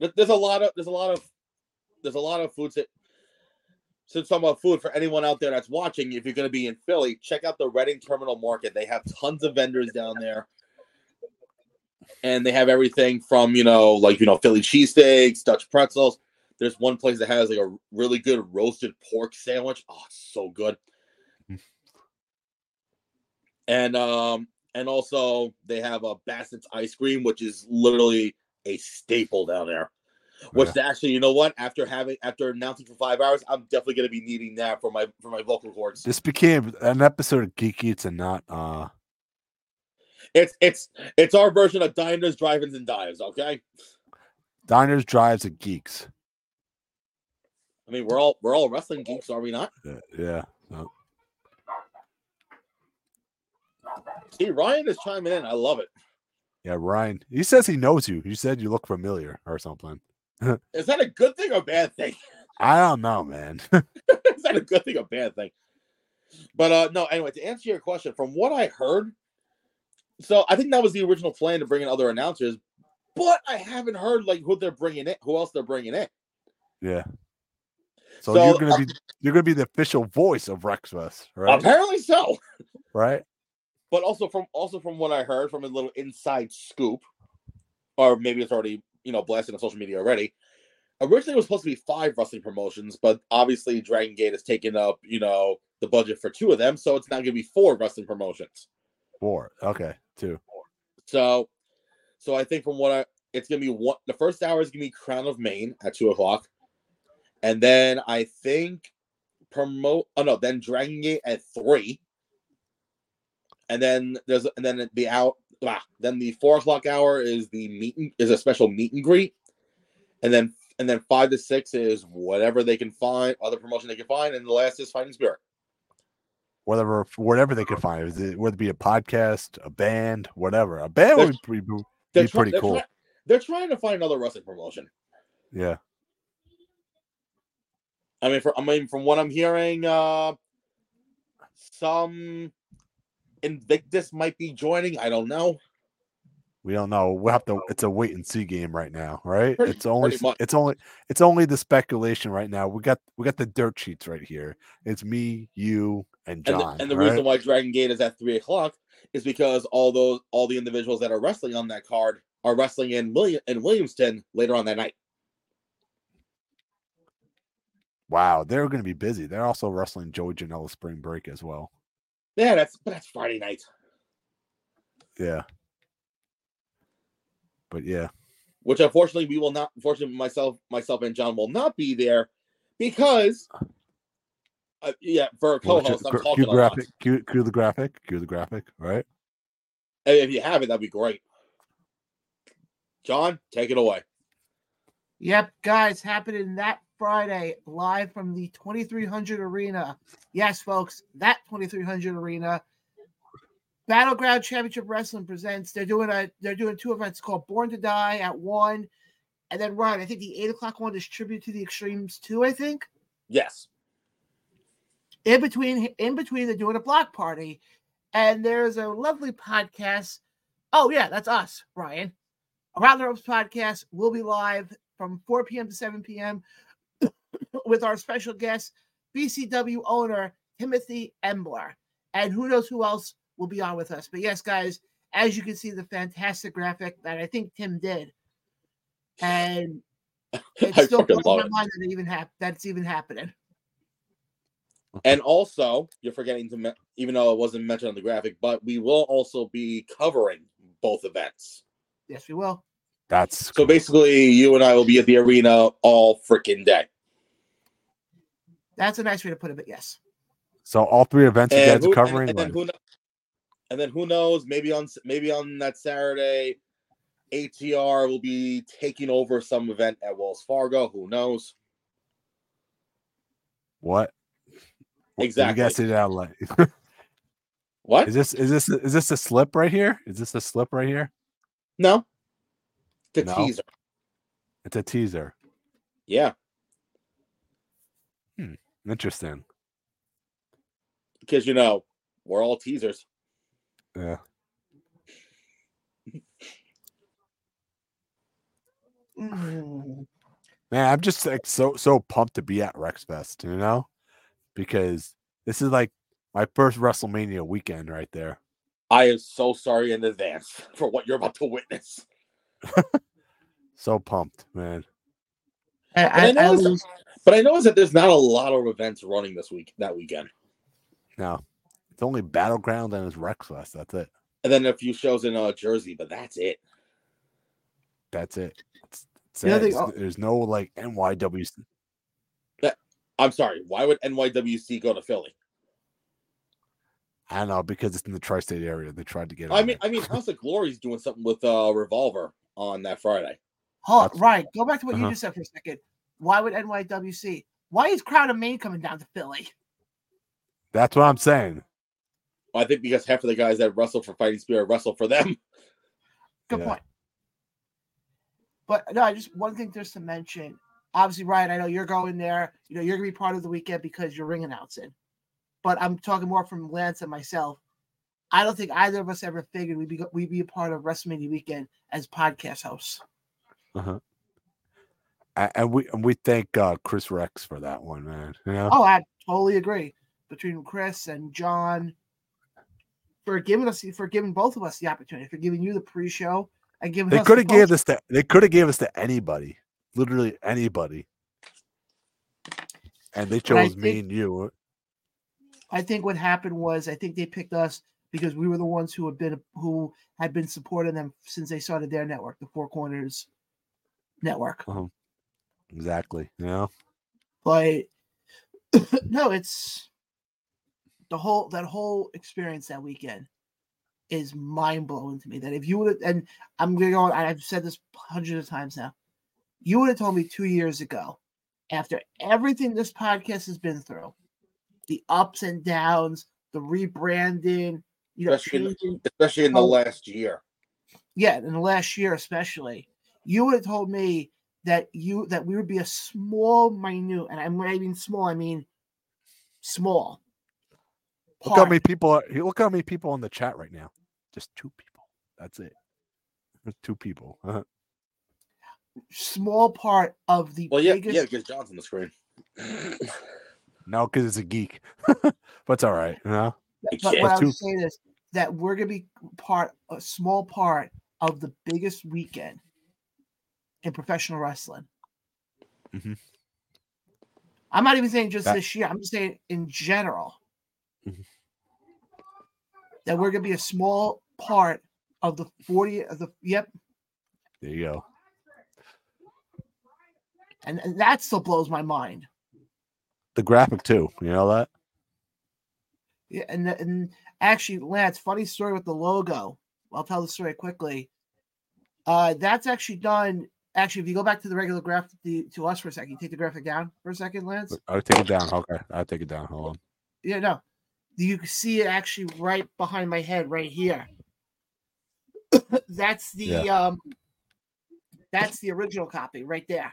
that. There's a lot of there's a lot of there's a lot of foods that since I'm about food for anyone out there that's watching, if you're going to be in Philly, check out the Reading Terminal Market. They have tons of vendors down there, and they have everything from you know like you know Philly cheesesteaks, Dutch pretzels. There's one place that has like a really good roasted pork sandwich. Oh, so good. And um and also they have a Bassett's ice cream, which is literally a staple down there. Which actually, you know what? After having after announcing for five hours, I'm definitely gonna be needing that for my for my vocal cords. This became an episode of Geek Eats and not uh It's it's it's our version of diners, drive-ins, and dives. Okay, diners, drives, and geeks. I mean we're all we're all wrestling geeks, are we not? Yeah. So, See, Ryan is chiming in. I love it. yeah, Ryan. He says he knows you. He said you look familiar or something. Is that a good thing or bad thing? I don't know, man. is that a good thing or bad thing? But uh no, anyway, to answer your question, from what I heard, so I think that was the original plan to bring in other announcers, but I haven't heard like who they're bringing in, who else they're bringing in. yeah. So, So, you're gonna uh, be you're gonna be the official voice of Rexfest, right? Apparently so. Right? But also from also from what I heard from a little inside scoop, or maybe it's already you know blasted on social media already. Originally, it was supposed to be five wrestling promotions, but obviously Dragon Gate has taken up you know the budget for two of them, so it's now going to be four wrestling promotions. Four. Okay. Two. So, so I think from what I, it's gonna be one. The first hour is gonna be Crown of Maine at two o'clock, and then I think promote. Oh no, then Dragon Gate at three, and then there's and then the out. Ah, then the four o'clock hour is the meet and, is a special meet and greet, and then and then five to six is whatever they can find, other promotion they can find, and the last is Fighting Spirit. Whatever whatever they could find. Is it- Whether it be a podcast, a band, whatever. A band would be pretty, They're be try- pretty they're cool. try- they're trying to find another wrestling promotion. Yeah. I mean, for, I mean, from what I'm hearing, uh, some Invictus might be joining. I don't know. We don't know. We'll have to. Um, it's a wait and see game right now, right? Pretty- it's only. It's only. It's only the speculation right now. We got. We got the dirt sheets right here. It's me, you, and And the, John. and the right? reason why Dragon Gate is at three o'clock is because all those all the individuals that are wrestling on that card are wrestling in William in Williamston later on that night. Wow, they're going to be busy. They're also wrestling Joey Janela Spring Break as well. Yeah, that's but that's Friday night. Yeah. But yeah, Which unfortunately we will not. Unfortunately, myself, myself and John will not be there because. Uh, yeah, for a co-host, ju- I'm cue talking a lot. graphic, cue, cue the graphic, cue the graphic, right? And If you have it, that'd be great. John, take it away. Yep, guys, happening that Friday live from the 2300 Arena. Yes, folks, that 2300 Arena. Battleground Championship Wrestling presents. They're doing a they're doing two events called Born to Die at one, and then Ryan. I think the eight o'clock one is tribute to the Extremes two. I think Yes. in between in between they're doing a block party, and there's a lovely podcast. Oh yeah, that's us, Ryan. Around the Ropes podcast will be live from 4 p.m. to 7 p.m. with our special guest, BCW owner Timothy Embler, and who knows who else will be on with us. But yes, guys, as you can see, the fantastic graphic that I think Tim did, and it I still fucking blows my mind that it even hap- that's even happening. And also, you're forgetting to, me- even though it wasn't mentioned on the graphic, but we will also be covering both events. Yes, we will. That's So cool. basically, you and I will be at the arena all freaking day. That's a nice way to put it, but yes. so all three events you And, guys are covering. and, and then who and then who knows? Maybe on maybe on that Saturday, ATR will be taking over some event at Wells Fargo. Who knows? what? What- Exactly. You guys see that? Like, What? is this is this is this a slip right here? Is this a slip right here? No. The No. teaser. It's a teaser. Yeah, Interesting. because you know we're all teasers. Yeah. Mm. Man, I'm just like so so pumped to be at Rex Fest, you know? Because this is like my first WrestleMania weekend right there. I am so sorry in advance for what you're about to witness. So pumped, man. I, I, I, I noticed, lose- but I noticed that there's not a lot of events running this week that weekend, No. It's only Battleground and it's Rex Fest. That's it. and then a few shows in uh, Jersey, but that's it. That's it. It's, it's The other it. thing- It's- there's no like NYWC. I'm sorry. Why would NYWC go to Philly? I don't know because it's in the tri-state area. They tried to get. I mean, there. I mean, House of Glory's doing something with uh, Revolver on that Friday. Hold on, That's- right. Go back to what you Uh-huh. just said for a second. Why would NYWC? Why is Crown of Maine coming down to Philly? that's what I'm saying. I think because half of the guys that wrestle for Fighting Spirit wrestle for them. Good Yeah. point. But no, I just one thing just to mention. Obviously, Ryan, I know you're going there. You know, you're gonna be part of the weekend because you're ring announcing. But I'm talking more from Lance and myself. I don't think either of us ever figured we'd be we'd be a part of WrestleMania weekend as podcast hosts. Uh-huh. And we and we thank uh, Chris Rex for that one, man. You know? Oh, I totally agree. Between Chris and John, for giving us for giving both of us the opportunity, for giving you the pre-show and giving they us could the have gave post- this to they could have gave us to anybody, literally anybody, and they chose me think- and you. I think what happened was I think they picked us because we were the ones who had been who had been supporting them since they started their network, the Four Corners Network. Exactly. Yeah. Like, no, it's the whole that whole experience that weekend is mind blowing to me. That if you would and I'm gonna go, I've said this hundreds of times now. You would have told me two years ago, after everything this podcast has been through, the ups and downs, the rebranding, you know, Especially in the- changing, especially in the last year. yeah, in the last year especially, you would have told me that you that we would be a small, minute, and I'm I mean small, I mean small. Look how many people. Are, look how many people in the chat right now. Just two people. That's it. Just Two people. Uh-huh. small part of the Well, yeah, biggest yeah, because John's on the screen. No, because it's a geek. but it's all right. You know. but Yeah. what I Two- was saying is that we're gonna be part a small part of the biggest weekend in professional wrestling. Mhm. I'm not even saying just That- this year. I'm just saying in general Mhm. that we're gonna be a small part of the 40 of the yep, There you go. and, and that still blows my mind. The graphic too. You know that? Yeah, and and actually, Lance, funny story with the logo. I'll tell the story quickly. Uh, that's actually done. Actually, if you go back to the regular graphic the, to us for a second, you take the graphic down for a second, Lance. I'll take it down. Okay. I'll take it down. Hold on. Yeah, no, you can see it actually right behind my head, right here. that's the um, that's the original copy right there.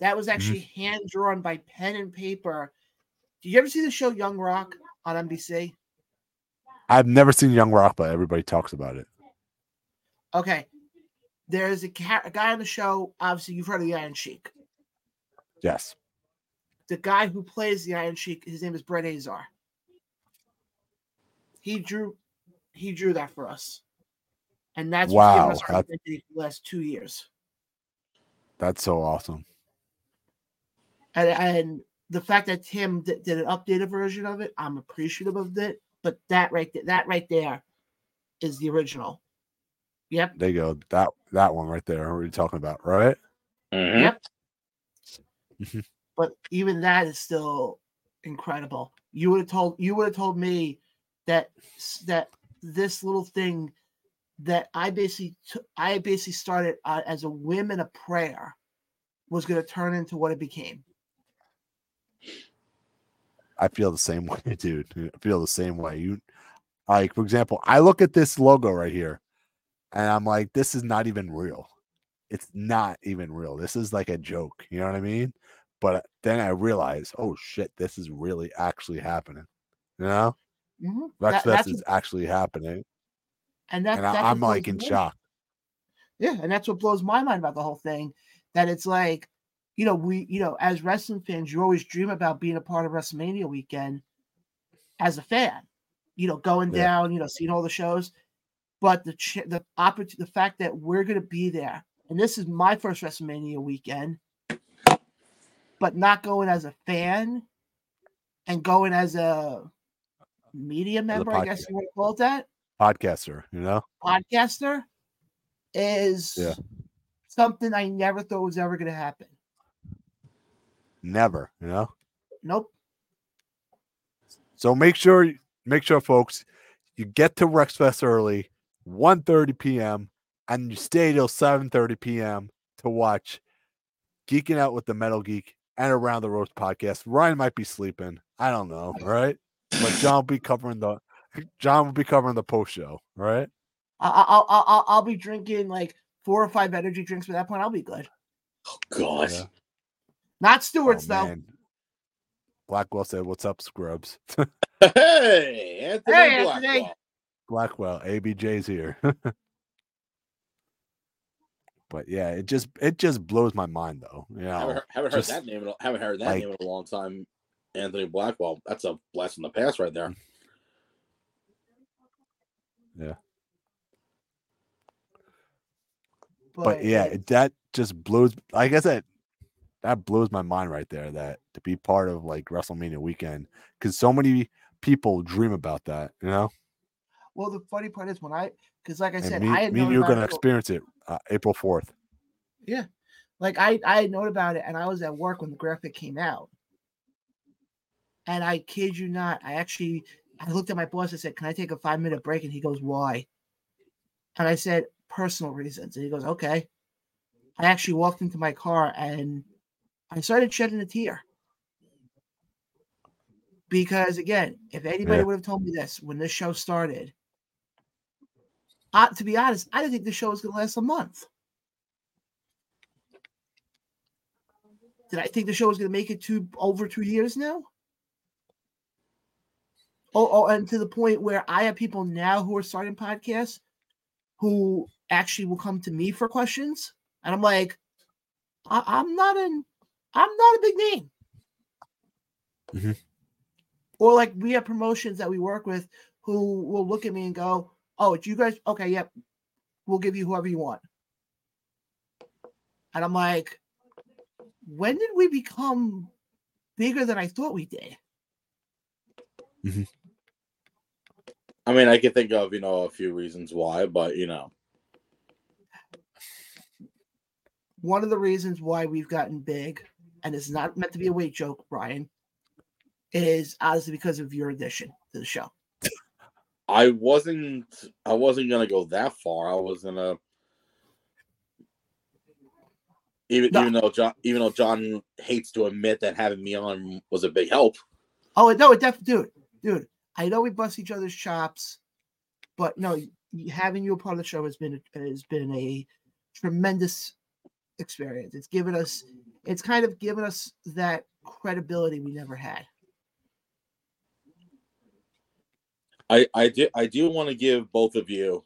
That was actually hand drawn by pen and paper. Did you ever see the show Young Rock on NBC? I've never seen Young Rock, but everybody talks about it. Okay. There's a, ca- a guy on the show. Obviously, you've heard of the Iron Sheik. Yes. The guy who plays the Iron Sheik, his name is Brett Azar. He drew, he drew that for us, and that's what's Wow, our that- the last two years. That's so awesome. And, and the fact that Tim d- did an updated version of it, I'm appreciative of it. But that right there, that right there, is the original. Yep. There you go. That that one right there. What are you talking about? Right? Mhm. Yep. Mhm. but even that is still incredible. You would have told you would have told me that that this little thing that I basically t- I basically started uh, as a whim and a prayer was going to turn into what it became. I feel the same way, dude. I feel the same way. You like, for example, I look at this logo right here and I'm like, this is not even real. It's not even real. This is like a joke. You know what I mean? But then I realize, oh shit, this is really actually happening. You know? Mhm. Rex That- that's is actually happening. and that, And that's I, I'm like in me- shock. Yeah, and that's what blows my mind about the whole thing. That it's like, you know, we, you know, as wrestling fans, you always dream about being a part of WrestleMania weekend as a fan. You know, going Yeah. down, you know, seeing all the shows. But the ch- the opportunity, the fact that we're going to be there, and this is my first WrestleMania weekend, but not going as a fan, and going as a media member, I guess you want to call it that Podcaster, you know? podcaster is Yeah. something I never thought was ever going to happen. Never, you know? Nope. So make sure, make sure, folks, you get to Rex Fest early, 1.30 p.m., and you stay till 7.30 p.m. to watch Geeking Out with the Metal Geek and Around the Ropes podcast. Ryan might be sleeping. I don't know, right? But John will be covering the John will be covering the post show, right? I- I- I'll, I'll, I'll, I'll be drinking like four or five energy drinks by that point. I'll be good. Oh God. Yeah. Not Oh, Stewart's though. man. Blackwell said, "What's up, scrubs?" Hey, Anthony Hey, Blackwell. Anthony. Blackwell, ABJ's here. but yeah, it just it just blows my mind though. You Haven't, heard, haven't heard that name. In a, haven't heard that like- name in a long time. Anthony Blackwell. That's a blast from the past, right there. Yeah. But yeah, it, that just blows. I guess that that blows my mind right there. That to be part of like WrestleMania weekend because so many people dream about that. You know, well, the funny part is when I, because like I and said, me, I had me known you're gonna experience it uh, April fourth. Yeah, like I, I had known about it, and I was at work when the graphic came out. And I kid you not, I actually, I looked at my boss and said, "Can I take a five minute break?" And he goes, "Why?" And I said, "Personal reasons." And he goes, "Okay." I actually walked into my car and I started shedding a tear. Because again, if anybody Yeah. would have told me this when this show started, uh, to be honest, I didn't think the show was going to last a month. Did I think the show was going to make it to over two years now? Oh, oh, and to the point where I have people now who are starting podcasts who actually will come to me for questions, and I'm like, I, I'm not an, I'm not a big name. Mhm. Or like we have promotions that we work with who will look at me and go, "Oh, it's you guys? Okay, yep, we'll give you whoever you want." And I'm like, when did we become bigger than I thought we did. Mm-hmm. I mean, I can think of you know a few reasons why, but you know, One of the reasons why we've gotten big, and it's not meant to be a weight joke, Brian, is honestly because of your addition to the show. I wasn't I wasn't gonna go that far. I was gonna even No. even though John even though John hates to admit that having me on was a big help. Oh no, it definitely, dude, dude. I know we bust each other's chops, but no, having you a part of the show has been has been a tremendous experience. It's given us, it's kind of given us that credibility we never had. I I do I do want to give both of you.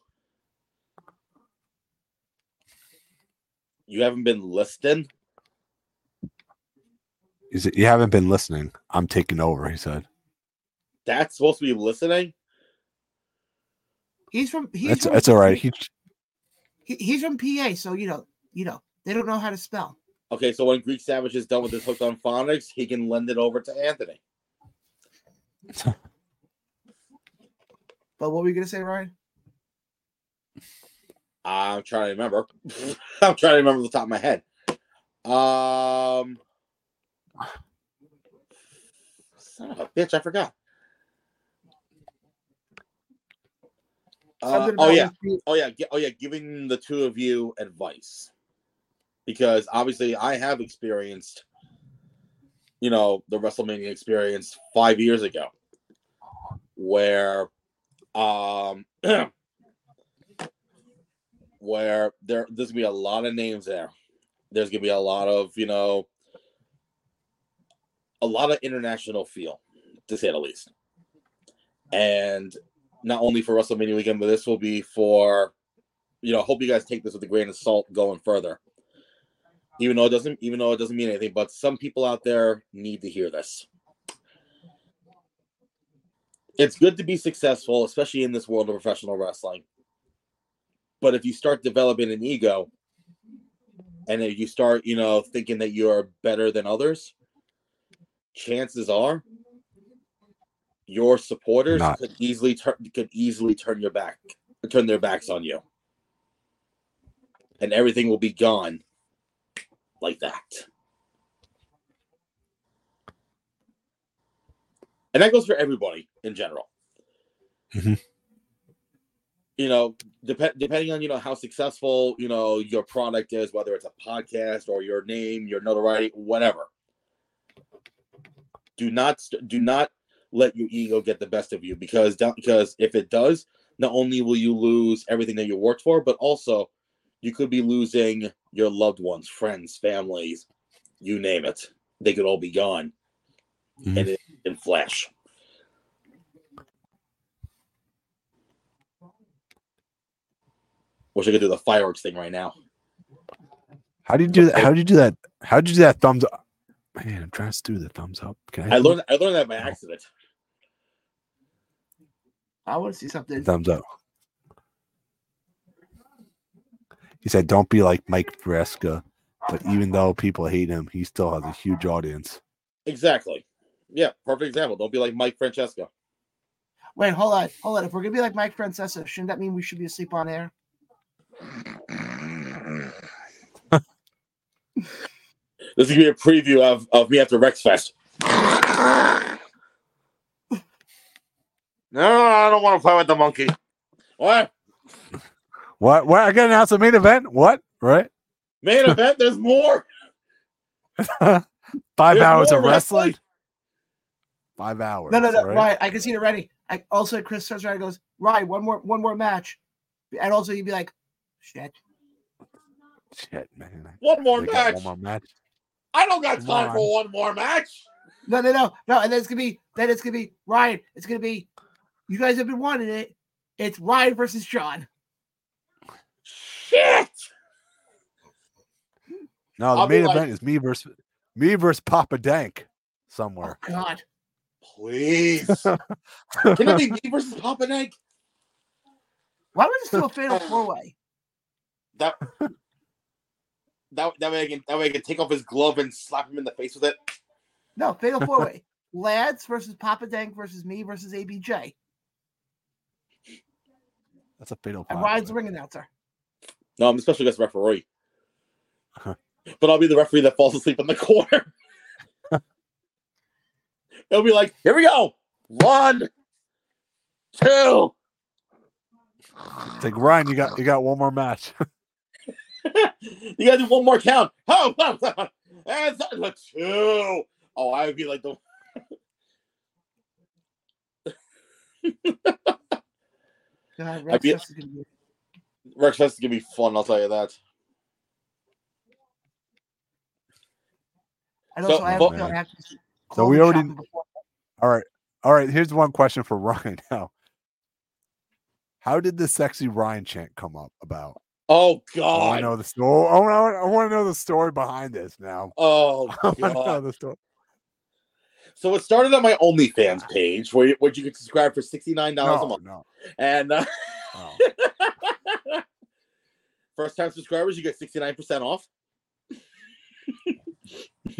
You haven't been listening. He said, You haven't been listening. I'm taking over, he said. That's supposed to be listening. He's from he's That's from, that's all right. He he- he's from PA, so you know, you know, they don't know how to spell. Okay, so when Greek Savage is done with his Hooked on Phonics, he can lend it over to Anthony. But what were you gonna say, Ryan? I'm trying to remember. I'm trying to remember the top of my head. Um, son of a bitch, I forgot. Uh, oh yeah, oh yeah, oh yeah, giving the two of you advice because obviously I have experienced, you know, the WrestleMania experience five years ago, where, um, where there there's gonna be a lot of names there. There's gonna be a lot of you know, a lot of international feel, to say the least, and not only for WrestleMania weekend, but this will be for, you know, I hope you guys take this with a grain of salt going further. Even though it doesn't, even though it doesn't mean anything, but some people out there need to hear this. It's good to be successful, especially in this world of professional wrestling. But if you start developing an ego, and if you start, you know, thinking that you're better than others, chances are your supporters Not. could easily turn could easily turn your back turn their backs on you and everything will be gone like that and that goes for everybody in general. Mhm. you know dep- depending on you know how successful you know your product is whether it's a podcast or your name your notoriety whatever. Do not st- do not let your ego get the best of you because because if it does not only will you lose everything that you worked for but also you could be losing your loved ones friends families you name it. They could all be gone. Mhm. and in flash wish i could do the fireworks thing right now How do you do that? How do you do that? How did you do that thumbs up? Man, I'm trying to do the thumbs up. Can I, i learned i learned that by accident I want to see something. thumbs up? He said, "Don't be like Mike Francesa." But even though people hate him, he still has a huge audience. exactly yeah perfect example don't be like mike francesa Wait, hold on, hold on. If we're gonna be like Mike Francesa, shouldn't that mean we should be asleep on air? This is gonna be a preview of, of me after Rex Fest. No, I don't want to play with the monkey. What? What? What? I got to announce a main event. What? Right? Main event? There's more. Five There's hours more of wrestling. Five hours. No, no, no. right? Ryan, I can see it already. I also Chris turns around and goes, Ryan, one more, one more match, and also he'd be like, shit. Shit, man. One more They match. One more match. I don't got Come time on. for one more match. No, no, no, no. And then it's gonna be, then it's gonna be Ryan. It's gonna be, you guys have been wanting it. It's Ryan versus John. Shit. No, the I'll be main like- event is me versus me versus Papa Dank Oh somewhere. God. Please. Can it be me versus Papa Dank? Why would just do a fatal four way? That, that, that way I can that way I can take off his glove and slap him in the face with it. No, fatal four way. Lads versus Papa Dank versus me versus ABJ. That's a fatal. And five Ryan's the ring announcer. No, I'm a special guest referee. But I'll be the referee that falls asleep in the corner. It'll be like, here we go. One, two. It's like Ryan, you got you got one more match. you gotta do one more count. Oh, and th- two. Oh, I would be like the God, I'd Rex be- Fest is gonna be- Rex Fest is gonna be fun. I'll tell you that. And So, also, I have, but- to- I have to So we already- All right, all right. Here's one question for Ryan now. How did the sexy Ryan chant come up about? Oh I want God. to know the story. I want, I want to know the story behind this now. Oh I want to know the story. So it started on my OnlyFans page, where you, where you could subscribe for sixty nine dollars a month, no. and uh, Oh. first time subscribers you get sixty nine percent off.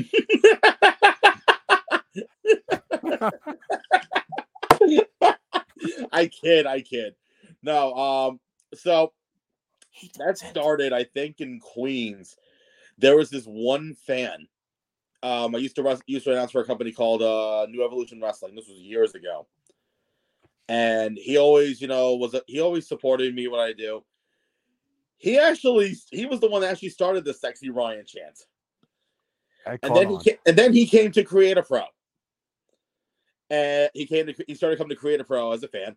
I kid, I kid. No, um, so that started, I think, in Queens. There was this one fan. Um, I used to rest, used to announce for a company called uh, New Evolution Wrestling. This was years ago, and he always, you know, was a, he always supported me what I do. He actually, he was the one that actually started the sexy Ryan chant, and then he came, and then he came to Create a Pro, and he came to he started coming to Create a Pro as a fan,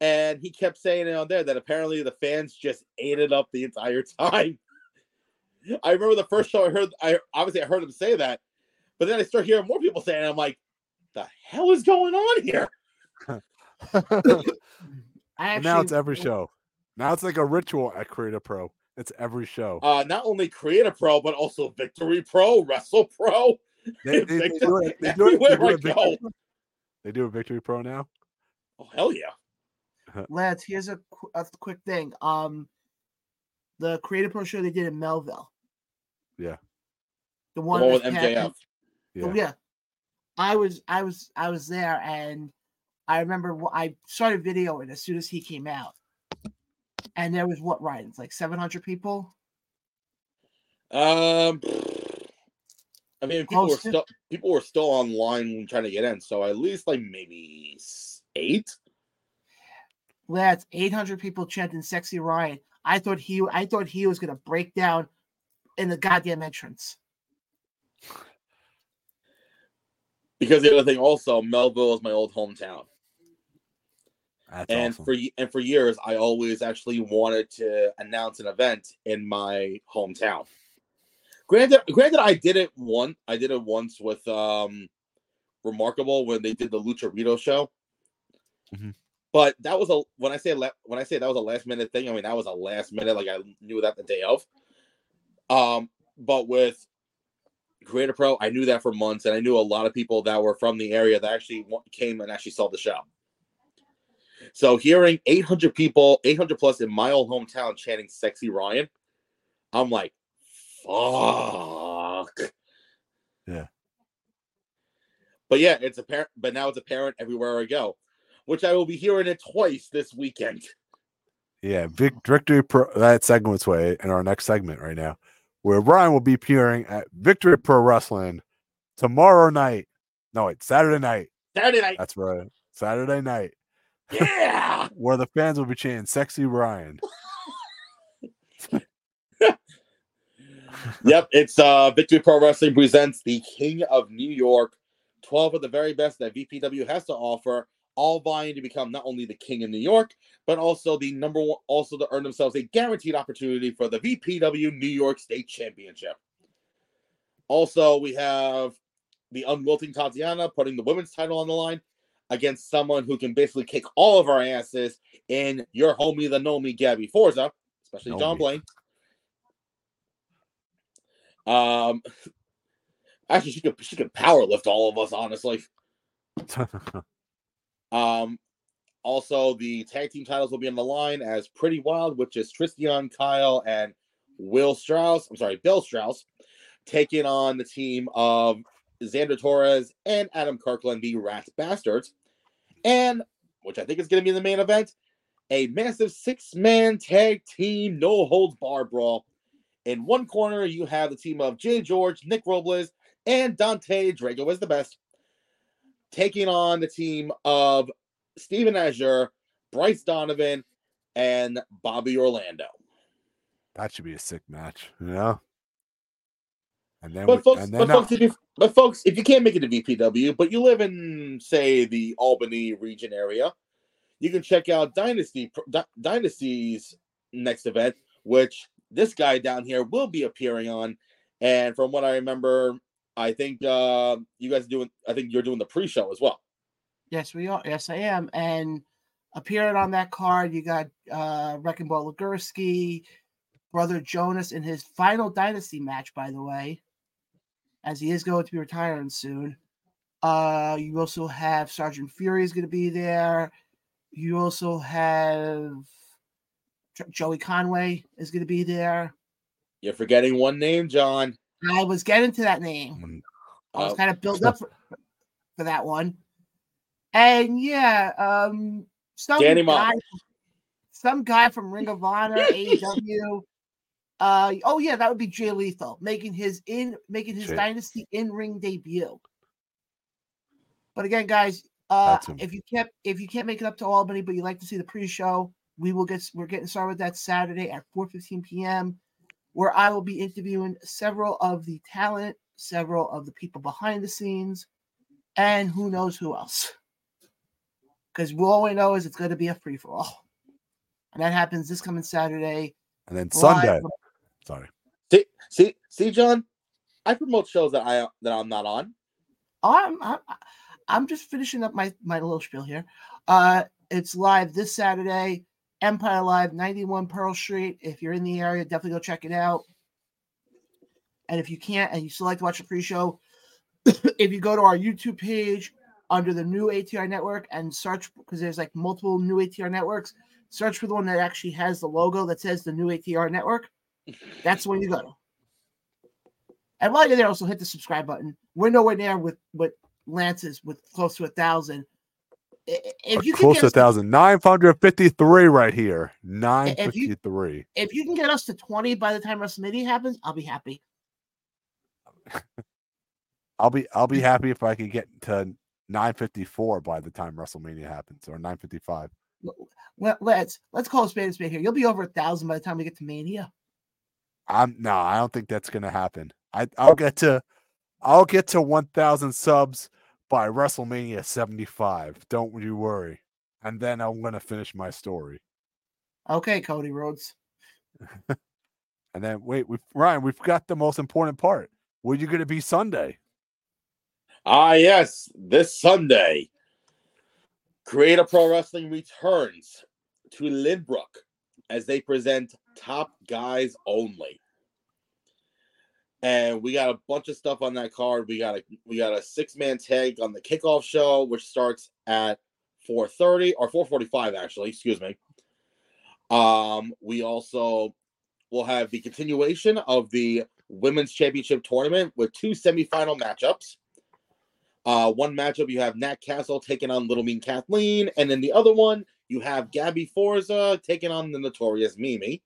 and he kept saying it on there that apparently the fans just ate it up the entire time. I remember the first show I heard, I obviously I heard him say that, but then I start hearing more people saying, it, I'm like, the hell is going on here? I And actually, now it's every show. Now it's like a ritual at Create a Pro. It's every show. Uh, not only Create a Pro, but also Victory Pro, Wrestle Pro. They, they, they do it. They do it. Everywhere do I it Victory. Pro. They do a Victory Pro now. Oh hell yeah! Lads, here's a, qu- a quick thing. Um, the Create a Pro show they did in Melville. Yeah. The The one, one with that Pat- MJF. Oh, Yeah. yeah. I was I was I was there and I remember wh- I started videoing as soon as he came out. And there was what Ryan, it's like 700 people. Um, I mean, people were to- still people were still online trying to get in, so at least like maybe eight. Lads, 800 people chanting "Sexy Ryan." I thought he I thought he was gonna break down in the goddamn entrance. Because the other thing, also, Melville is my old hometown, That's and awesome. for and for years, I always actually wanted to announce an event in my hometown. Granted, granted, I did it one. I did it once with um, Remarkable when they did the Lucha Rito show. Mhm. But that was a when I say la- when I say that was a last minute thing. I mean that was a last minute. Like I knew that the day of. Um, but with Create a Pro, I knew that for months, and I knew a lot of people that were from the area that actually came and actually saw the show. So hearing 800 people, 800 plus in my old hometown chanting "Sexy Ryan," I'm like, "Fuck." Yeah. But yeah, it's apparent. But now it's apparent everywhere I go, which I will be hearing it twice this weekend. Yeah, Vic, Victory Pro. That segment's way in our next segment right now, where Brian will be appearing at Victory Pro Wrestling tomorrow night. No, wait, Saturday night. Saturday night, That's right, Saturday night, yeah. where the fans will be chanting "Sexy Ryan." yep, it's uh Victory Pro Wrestling presents the King of New York, 12 of the very best that VPW has to offer, all vying to become not only the King of New York, but also the number one, also to earn themselves a guaranteed opportunity for the VPW New York State Championship. Also, we have the unwilting Tatiana putting the women's title on the line against someone who can basically kick all of our asses in your homie, the know me, Gabby Forza, especially John Blaine. Um, actually, she could she could power lift all of us, honestly. Um, also the tag team titles will be on the line as Pretty Wild, which is Tristian Kyle and Will Strauss. I'm sorry, Bill Strauss, taking on the team of Xander Torres and Adam Kirkland, the Rat Bastards. And, which I think is going to be the main event, a massive six man tag team, no holds bar brawl. In one corner, you have the team of Jay George, Nick Robles, and Dante Drago is the best, taking on the team of Steven Azure, Bryce Donovan, and Bobby Orlando. That should be a sick match, you know. And then, But we- folks, and but then folks, if you, but folks, if you can't make it to VPW, but you live in, say, the Albany region area, you can check out Dynasty Dy- Dynasty's next event, which this guy down here will be appearing on. And from what I remember, I think uh, you guys are doing. I think you're doing the pre-show as well. Yes, we are. Yes, I am. And appearing on that card, you got uh Wrecking Ball Legursky, brother Jonas in his final dynasty match, by the way, as he is going to be retiring soon. Uh you also have Sergeant Fury is going to be there. You also have Joey Conway is going to be there. You're forgetting one name, John. I was getting to that name. Mm, I was kind of built up for, for that one. And yeah, um some Danny guy, some guy from Ring of Honor, AEW. Uh oh yeah, that would be Jay Lethal making his in making his Jay. dynasty in ring debut. But again, guys, uh if you can't if you can't make it up to Albany, but you like to see the pre-show, we will get we're getting started with that Saturday at 4:15 p.m. where I will be interviewing several of the talent, several of the people behind the scenes, and who knows who else. Because all we know is it's going to be a free for all, and that happens this coming Saturday. and then Sunday. from- Sorry. See, see, see, John. I promote shows that I that I'm not on. I'm, I'm I'm just finishing up my my little spiel here. Uh, it's live this Saturday, Empire Live, 91 Pearl Street. If you're in the area, definitely go check it out. And if you can't, and you still like to watch the pre-show, if you go to our YouTube page under the new ATR network and search because there's like multiple new ATR networks, search for the one that actually has the logo that says the new ATR network. That's when you go to. And while you're there, also hit the subscribe button. We're nowhere near with with Lance's with close to a thousand. If you Close to a us to, thousand. Nine hundred fifty-three right here. Nine If you- if you can get us to twenty by the time WrestleMania happens, I'll be happy. I'll be I'll be happy if I can get to nine fifty-four by the time WrestleMania happens, or nine fifty-five. Let, let's let's call a spade a spade here. You'll be over a thousand by the time we get to Mania. I'm no, I don't think that's gonna happen. I I'll get to I'll get to one thousand subs by WrestleMania seventy-five. Don't you worry. And then I'm gonna finish my story. Okay, Cody Rhodes. And then wait, we Ryan, we've got the most important part. Were you gonna be Sunday? Ah, yes, this Sunday, Create a Pro Wrestling returns to Lynbrook as they present Top Guys Only. And we got a bunch of stuff on that card. We got a we got a six man tag on the kickoff show, which starts at 4:30 or 4:45 actually. Excuse me. Um, we also will have the continuation of the women's championship tournament with two semifinal matchups. Uh, one matchup you have Nat Castle taking on Little Mean Kathleen, and then the other one you have Gabby Forza taking on the notorious Mimi.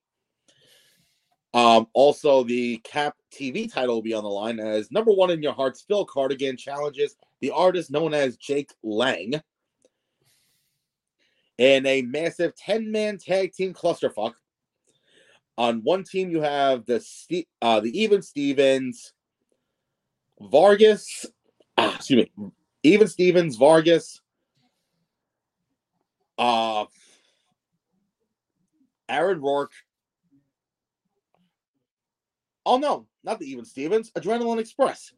Um, also, the Cap TV title will be on the line as number one in your hearts. Phil Cardigan challenges the artist known as Jake Lang in a massive 10 man tag team clusterfuck. On one team, you have the uh, the Even Stevens, Vargas, ah, excuse me, Even Stevens, Vargas, uh, Aaron Rourke. Oh no, not the Even Stevens, Adrenaline Express.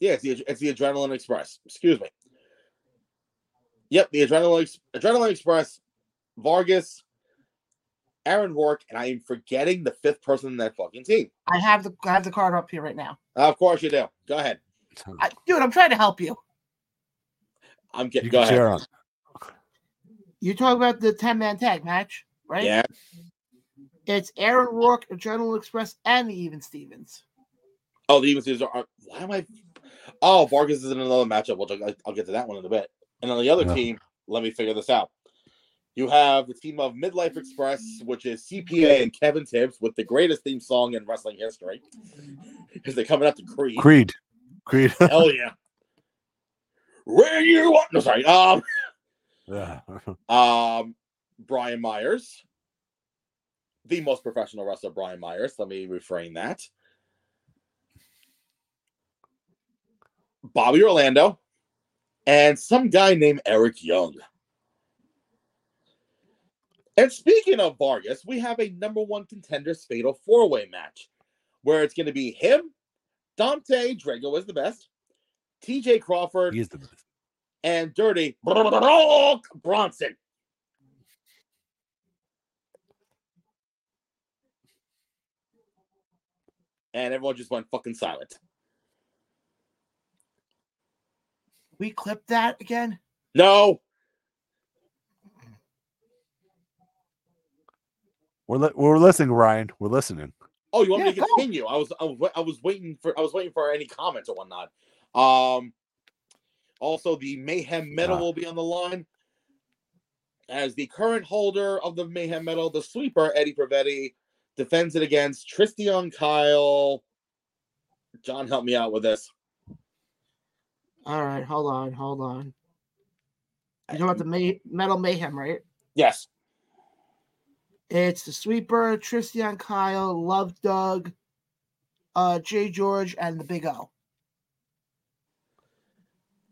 Yeah, it's the, it's the Adrenaline Express. Excuse me. Yep, the Adrenaline Adrenaline Express, Vargas, Aaron Rourke, and I am forgetting the fifth person in that fucking team. I have the I have the card up here right now. of course you do. Go ahead. I, dude, I'm trying to help you. I'm getting. You Go can ahead. You talk about the 10 man tag match, right? Yeah. It's Aaron Rourke, Adrenaline Express, and the Even Stevens. Oh, the Eagles are. are- Why am I? Oh, Vargas is in another matchup. Which I'll, I'll get to that one in a bit. And on the other Yeah. team, let me figure this out. You have the team of Midlife Express, which is CPA and Kevin Tibbs, with the greatest theme song in wrestling history, because they're coming up to Creed. Creed. Creed. Hell yeah! Where you want? No, sorry. Um, yeah. um, Brian Myers, the most professional wrestler, Brian Myers. Let me refrain that. Bobby Orlando, and some guy named Eric Young. And speaking of Vargas, we have a number one contenders fatal four way match where it's going to be him, Dante Drago is the best, TJ Crawford, He is the best. and Dirty Bronson. And everyone just went fucking silent. We clipped that again. No, We're li- we're listening, Ryan. We're listening. Oh, you want me Yeah, to go. continue? I was, I was, I was waiting for, I was waiting for any comments or whatnot. Um, also the Mayhem Medal Ah. will be on the line as the current holder of the Mayhem Medal, the sweeper Eddie Pravetti defends it against Tristian Kyle. John, help me out with this. All right, hold on, hold on. You know about the May- Metal Mayhem, right? Yes, It's the Sweeper, Tristian Kyle, Love Doug, uh, Jay George, and the Big O.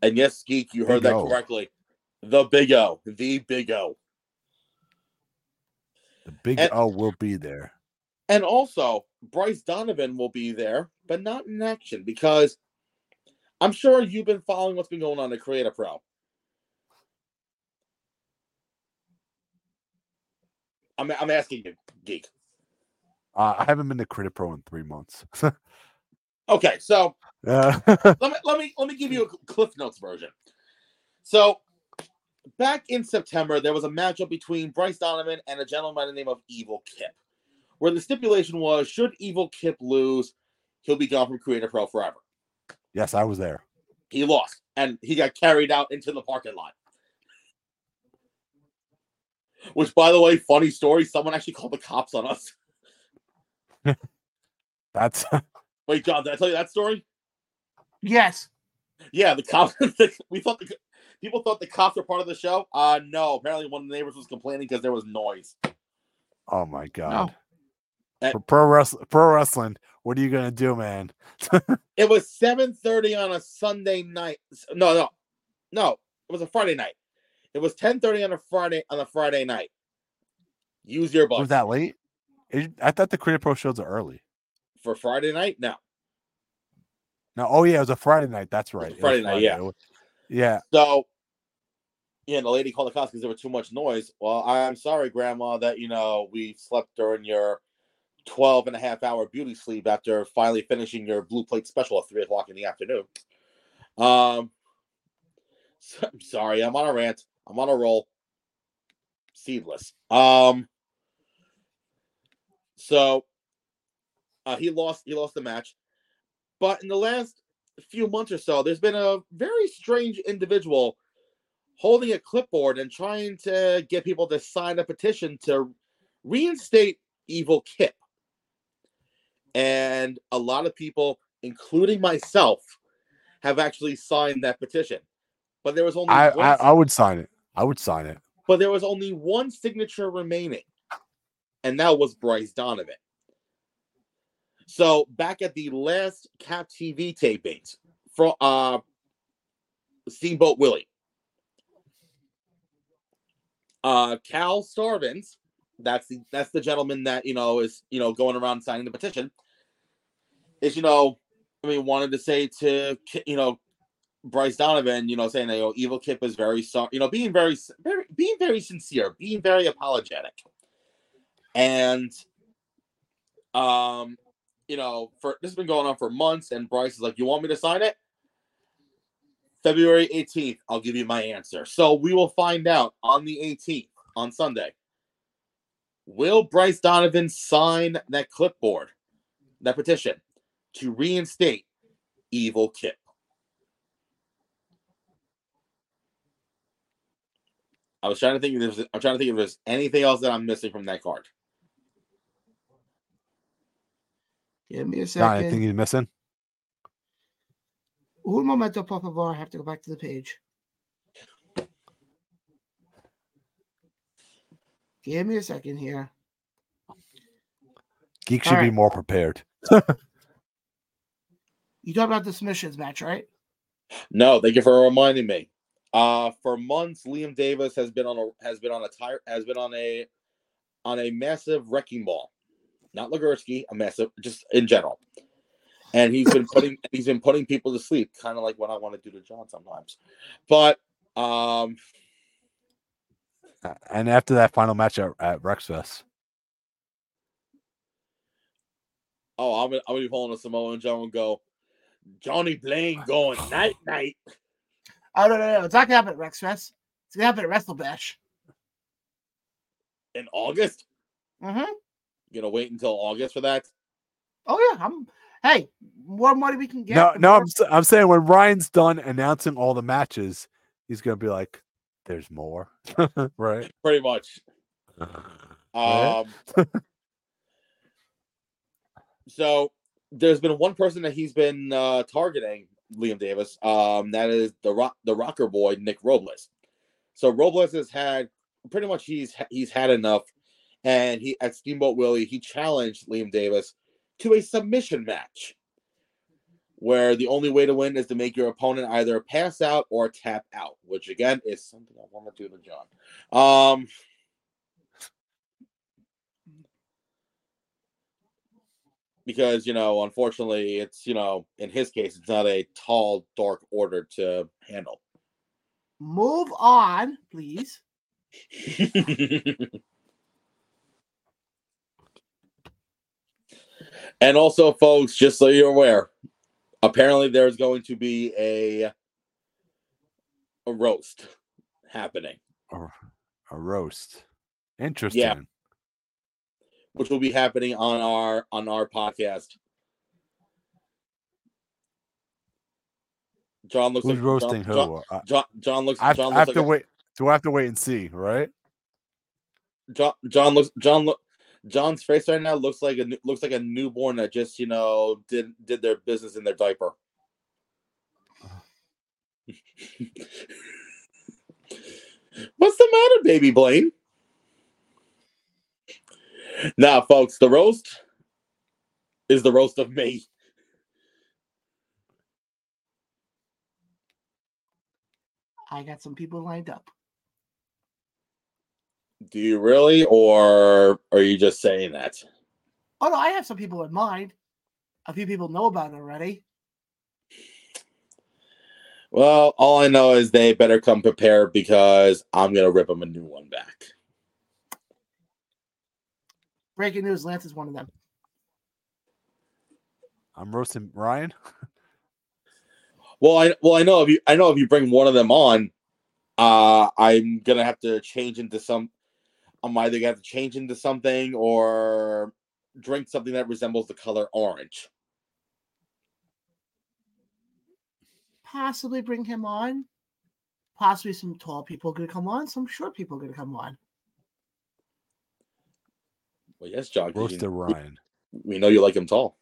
and yes, Geek, you heard Big that O. correctly. The Big O, the Big O. The big And- O will be there. And also, Bryce Donovan will be there, but not in action because I'm sure you've been following what's been going on at Create a Pro. I'm, I'm asking you, Geek. Uh, I haven't been to Create a Pro in three months. Okay, so Uh, let me let me let me give you a Cliff Notes version. So back in September, there was a matchup between Bryce Donovan and a gentleman by the name of Evil Kip, where the stipulation was: should Evil Kip lose, he'll be gone from Create a Pro forever. yes, I was there. he lost and he got carried out into the parking lot. Which, by the way, funny story. Someone actually called the cops on us. That's Wait, John, did I tell you that story? Yes. Yeah, the cops. we thought the people thought the cops were part of the show. Uh no. Apparently, one of the neighbors was complaining because there was noise. oh my god. For pro wrestling, pro wrestling, what are you gonna do, man? It was seven thirty on a Sunday night. No, no, no. It was a Friday night. It was ten thirty on a Friday on a Friday night. Use your Was that late? It- I thought the Create a Pro shows are early. for Friday night. No. No, oh yeah, it was a Friday night. That's right. Was Friday night, yeah. Was- yeah. So, yeah, the lady called the cops because there was too much noise. Well, I'm sorry, Grandma, that, you know, we slept during your 12 and a half hour beauty sleep after finally finishing your blue plate special at 3 o'clock in the afternoon. Um, so- I'm sorry, I'm on a rant. I'm on a roll. Seedless. Um, so uh, he lost. He lost the match, but in the last few months or so, there's been a very strange individual holding a clipboard and trying to get people to sign a petition to reinstate Evil Kip. And a lot of people, including myself, have actually signed that petition. But there was only I, one, I I would sign it. I would sign it. but there was only one signature remaining, and that was Bryce Donovan. So back at the last Cap TV tapings from uh Steamboat Willie, uh Cal Starvins, that's the that's the gentleman that you know is you know going around signing the petition. Is you know, I mean, wanted to say to you know Bryce Donovan, you know, saying that you know, Evil Kip is very sorry, you know, being very, very, being very sincere, being very apologetic, and, um, you know, for this has been going on for months, and Bryce is like, "You want me to sign it?" February 18th, I'll give you my answer. So we will find out on the 18th on Sunday. Will Bryce Donovan sign that clipboard, that petition? to reinstate Evil Kip. I was trying to think if there's I'm trying to think if there's anything else that I'm missing from that card. Give me a Nah, second. I think he's missing. Un momento, por favor. I have to go back to the page. Give me a second here. Geek All should be more prepared. You talk about the submissions match, right? No, thank you for reminding me. Uh, for months, Liam Davis has been on a has been on a tire has been on a on a massive wrecking ball, not Legursky, a massive just in general, and he's been putting he's been putting people to sleep, kind of like what I want to do to John sometimes. But um, And after that final match at, at Rexfest, oh, I'm gonna, I'm gonna be pulling a Samoan Joe and go, Johnny Blaine going night night. Oh no, no, no! It's not gonna happen at Rex Fest. It's gonna happen at Wrestle Bash. in August. Mm-hmm. You gonna wait until August for that? Oh yeah, I'm. Hey, more money we can get. no, no, more- I'm, s- I'm saying when Ryan's done announcing all the matches, he's gonna be like, "There's more," right? Pretty much. Um, so there's been one person that he's been uh, targeting, Liam Davis. Um, that is the rock, the rocker boy Nick Robles. So Robles has had pretty much he's he's had enough, and he at Steamboat Willie he challenged Liam Davis to a submission match, where the only way to win is to make your opponent either pass out or tap out, which again is something I want to do to John. Um. because you know unfortunately it's you know in his case it's not a tall dark order to handle Move on, please. and also folks just so you're aware apparently there's going to be a a roast happening A roast. Interesting. Yeah. which will be happening on our on our podcast john looks Who's like roasting john, who? john, Uh, john, john looks I have, john I have looks to a- wait. Do I have to wait and see? Right? John John looks John look John's face right now looks like a looks like a newborn that just you know did did their business in their diaper. What's the matter, baby Blaine? Now, folks, the roast is the roast of me. I got some people lined up. Do you really, or are you just saying that? Oh no, I have some people in mind. A few people know about it already. Well, all I know is they better come prepared because I'm gonna rip them a new one back. Breaking news: Lance is one of them. I'm roasting Ryan. Well, I well I know if you I know if you bring one of them on, uh, I'm gonna have to change into some. I'm either gonna have to change into something or drink something that resembles the color orange. Possibly bring him on. Possibly some tall people gonna come on. Some short people gonna come on. Well, yes, John. 'cause Roasted you- Ryan. We know you like him tall.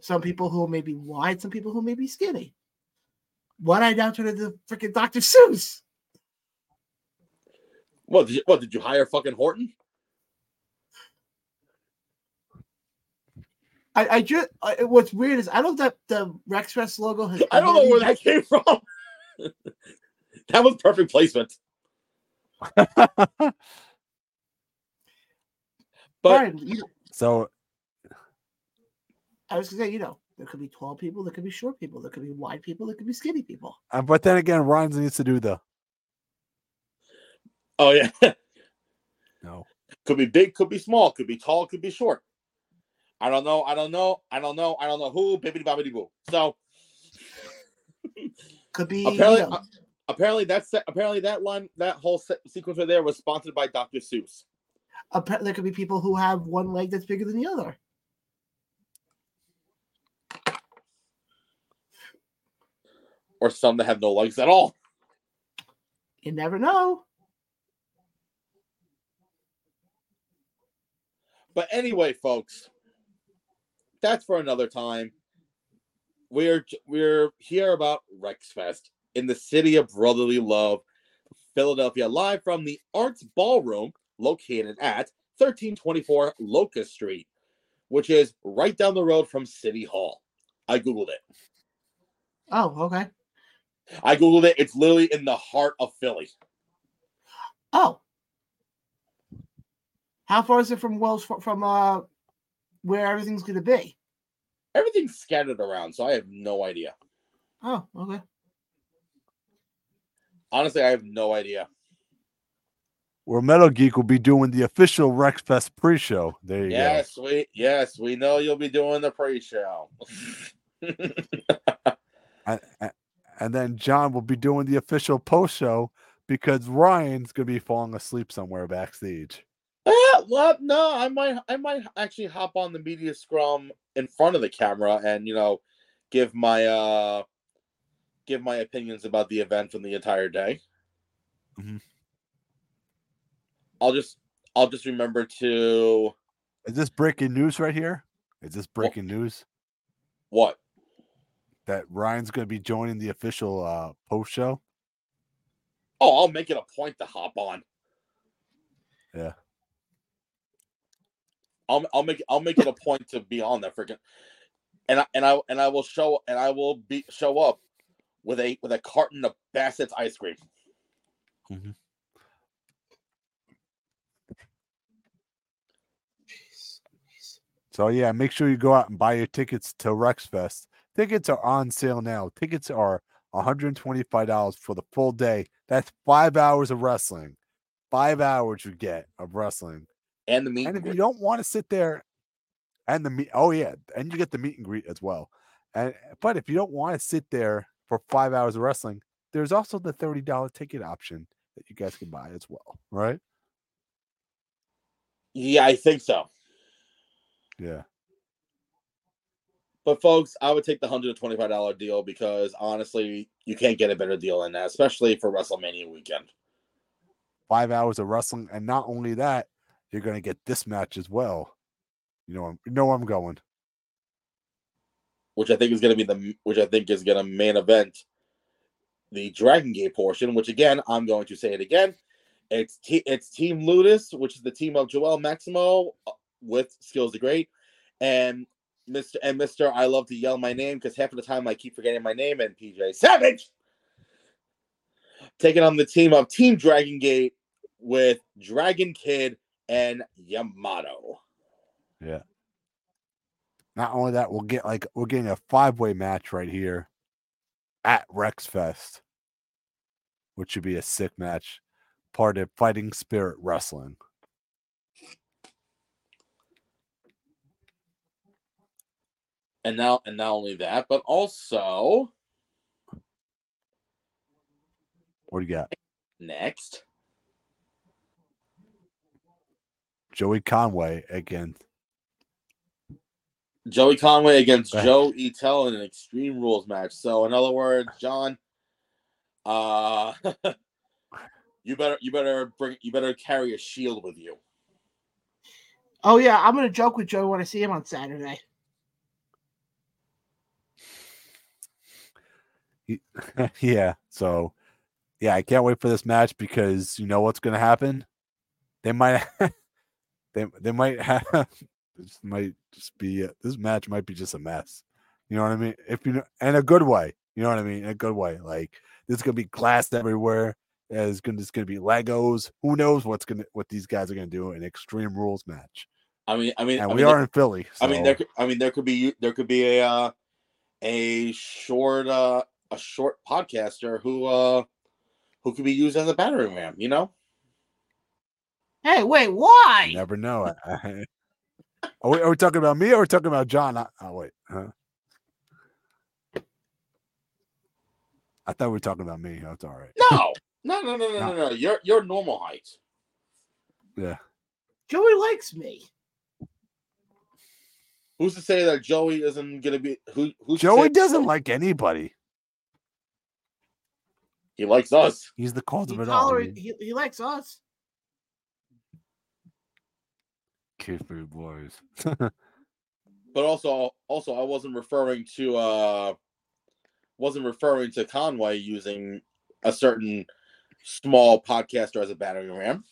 Some people who may be wide. Some people who may be skinny. What I now turn the freaking Dr. Seuss. What did you, what did you hire fucking Horton? I, I just I, what's weird is I don't know that the Rex Fest logo has. I don't know where that came from. that was perfect placement. But Brian, you, so I was gonna say, you know, there could be tall people, there could be short people, there could be wide people, there could be skinny people. Uh, but then again, Ryan needs to do the Oh yeah. no. Could be big, could be small, could be tall, could be short. I don't know. I don't know. I don't know. I don't know who. Bibbidi bobbidi boo. So could be apparently. Uh, apparently that's apparently that line that whole se- sequence right there was sponsored by Dr. Seuss. Apparently, there could be people who have one leg that's bigger than the other. Or some that have no legs at all. You never know. But anyway, folks, that's for another time. We're we're here about Rexfest in the city of brotherly love, Philadelphia, live from the Arts Ballroom located at 1324 Locust Street, which is right down the road from City Hall. I googled it. Oh, okay. I googled it. It's literally in the heart of Philly. Oh. How far is it from Wells from uh where everything's gonna be? Everything's scattered around, so I have no idea. Oh, okay. Honestly, I have no idea. Where Metal Geek will be doing the official Rex Fest pre-show. There you yes, go. we yes, we know you'll be doing the pre-show. and, and then John will be doing the official post-show because Ryan's gonna be falling asleep somewhere backstage. Uh, well, no, I might, I might actually hop on the media scrum in front of the camera and you know, give my uh, give my opinions about the event from the entire day. Mm-hmm. I'll just, I'll just remember to. Is this breaking news right here? Is this breaking what? news? What? That Ryan's going to be joining the official uh, post show. Oh, I'll make it a point to hop on. Yeah. I'll I'll make I'll make it a point to be on that freaking and I and I and I will show and I will be show up with a with a carton of Bassett's ice cream. Mm-hmm. So yeah, make sure you go out and buy your tickets to Rexfest. Tickets are on sale now. Tickets are $125 for the full day. That's five hours of wrestling. Five hours you get of wrestling and the meet. And if you don't want to sit there, and the meet, oh yeah, and you get the meet and greet as well. And but if you don't want to sit there for five hours of wrestling, there's also the thirty dollar ticket option that you guys can buy as well, right? Yeah, I think so. Yeah. But folks, I would take the hundred and twenty-five dollar deal because honestly, you can't get a better deal than that, especially for WrestleMania weekend. Five hours of wrestling, and not only that, you're going to get this match as well. You know, you know I'm going. Which I think is going to be the, which I think is going to main event the Dragon Gate portion. Which again, I'm going to say it again. It's t- it's Team Ludus, which is the team of Joel Maximo uh, with Skills the Great, and Mr. and Mr. I love to yell my name because half of the time I keep forgetting my name and PJ Savage. Taking on the team of Team Dragon Gate with Dragon Kid and Yamato. Yeah. Not only that, we'll get like we're getting a five way match right here at Rex Fest, which should be a sick match. Part of Fighting Spirit Wrestling. And now, and not only that, but also, what do you got next? Joey Conway against Joey Conway against Joe Etel in an Extreme Rules match. So, in other words, John, uh, you better you better bring you better carry a shield with you. Oh yeah, I'm gonna joke with Joe when I see him on Saturday. yeah. So, yeah, I can't wait for this match because you know what's gonna happen. They might they they might have this might just be a, this match might be just a mess. You know what I mean? If you know, in a good way. You know what I mean? In a good way. Like there's gonna be glass everywhere. There's gonna there's gonna be Legos. Who knows what's gonna what these guys are gonna do in Extreme Rules match? I mean, I mean, and I we mean, are there, in Philly. So. I mean, there. Could, I mean, there could be there could be a uh, a short uh, a short podcaster who uh who could be used as a battering ram. You know. Hey, wait, why? You never know. are, we, are we talking about me or are we talking about John? Oh, wait. Huh? I thought we were talking about me. Oh, That's all right. No, no, no, no, no, no, no. You're you're normal height. Yeah. Joey likes me. Who's to say that Joey isn't gonna be who? Who's Joey doesn't like anybody. He likes us. He's the cause He, of it all. I mean, he, he likes us. Kid food boys. But also, also, I wasn't referring to uh, wasn't referring to Conway using a certain small podcaster as a battering ram.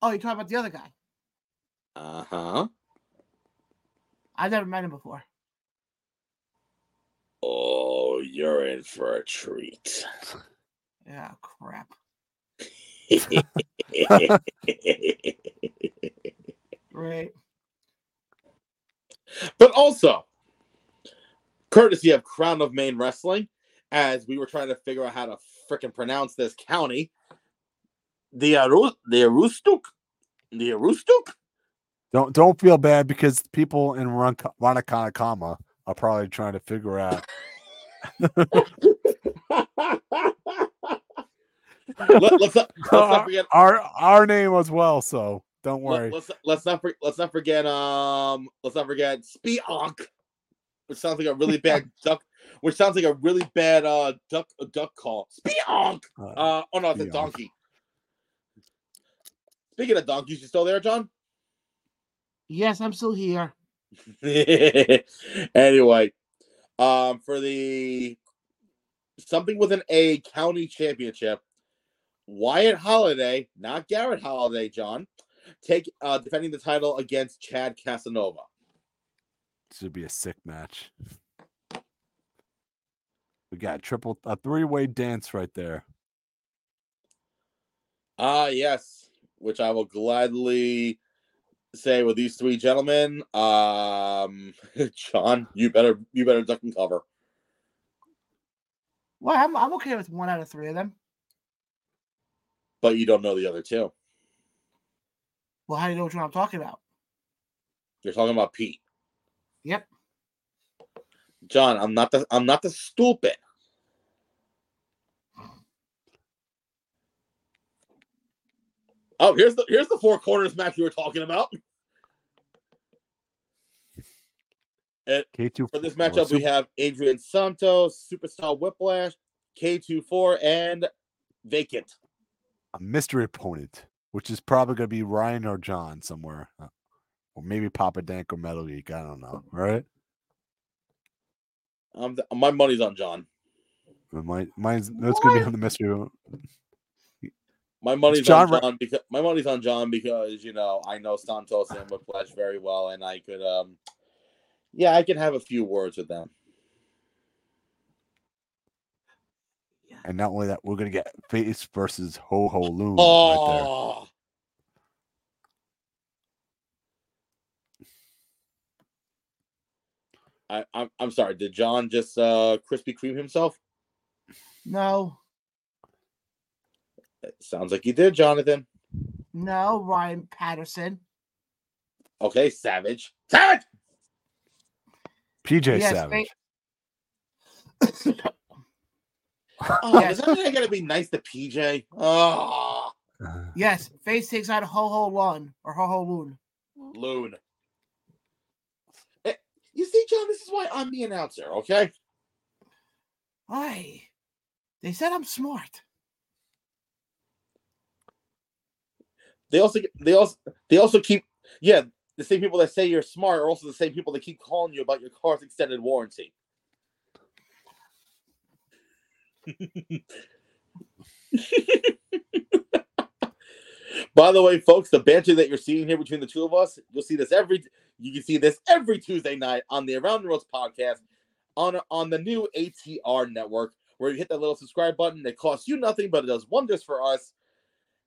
Oh, you're talking about the other guy. Uh huh. I've never met him before. Oh, you're in for a treat. Yeah, crap. Right. but also, courtesy of Crown of Maine Wrestling, as we were trying to figure out how to frickin' pronounce this county, the Aru- the Aroostook, the Aroostook. don't don't feel bad because people in Ron- Wanakanakama are probably trying to figure out. Let, us not, let's not forget. our our name as well. So don't worry. Let, us let's not for, let's not forget. Um, let's not forget Speonk, which sounds like a really bad duck. Which sounds like a really bad uh duck a duck call. Speonk. Uh, Uh, oh no, it's a donkey. Speaking of donkeys, you still there, John? Yes, I'm still here. anyway, um, for the something with an A county championship, Wyatt Holiday, not Garrett Holiday, John, take uh defending the title against Chad Casanova. This would be a sick match. We got a triple a three way dance right there. Ah, yes, which I will gladly say with these three gentlemen. Um, John, you better you better duck and cover. Well, I'm, I'm okay with one out of three of them. But you don't know the other two. Well, how do you know which one I'm talking about? You're talking about Pete. Yep. John, I'm not the I'm not the stupid. Oh, here's the here's the four corners match you were talking about. K2 For this matchup, we have Adrian Santos, Superstar Whiplash, K24, and Vacant. A mystery opponent, which is probably going to be Ryan or John somewhere, Uh, or maybe Papa Dank or Metal Geek. I don't know. Right? Um, th- my money's on John. Mine, mine's that's going to be on the mystery. My money's John on Ra- John because my money's on John because you know I know Santos and Whiplash very well, and I could um, yeah, I could have a few words with them. And not only that, we're going to get Face versus Ho Ho Loon right there. Oh, I, I'm I'm sorry. Did John just uh Krispy Kreme himself? No, It sounds like you did, Jonathan. no, Ryan Patterson. Okay, Savage. Savage. PJ Yes, Savage. Oh, Yes. is that really gonna be nice to PJ? Oh, Uh, Yes, face takes out Ho Ho Lun or Ho Ho Loon. loon. Eh, You see, John, this is why I'm the announcer. Okay. Aye, they said I'm smart. They also they also they also keep yeah the same people that say you're smart are also the same people that keep calling you about your car's extended warranty. By the way, folks, the banter that you're seeing here between the two of us, you'll see this every you can see this every Tuesday night on the Around the Ropes podcast on on the new ATR network, where you hit that little subscribe button. It costs you nothing, but it does wonders for us.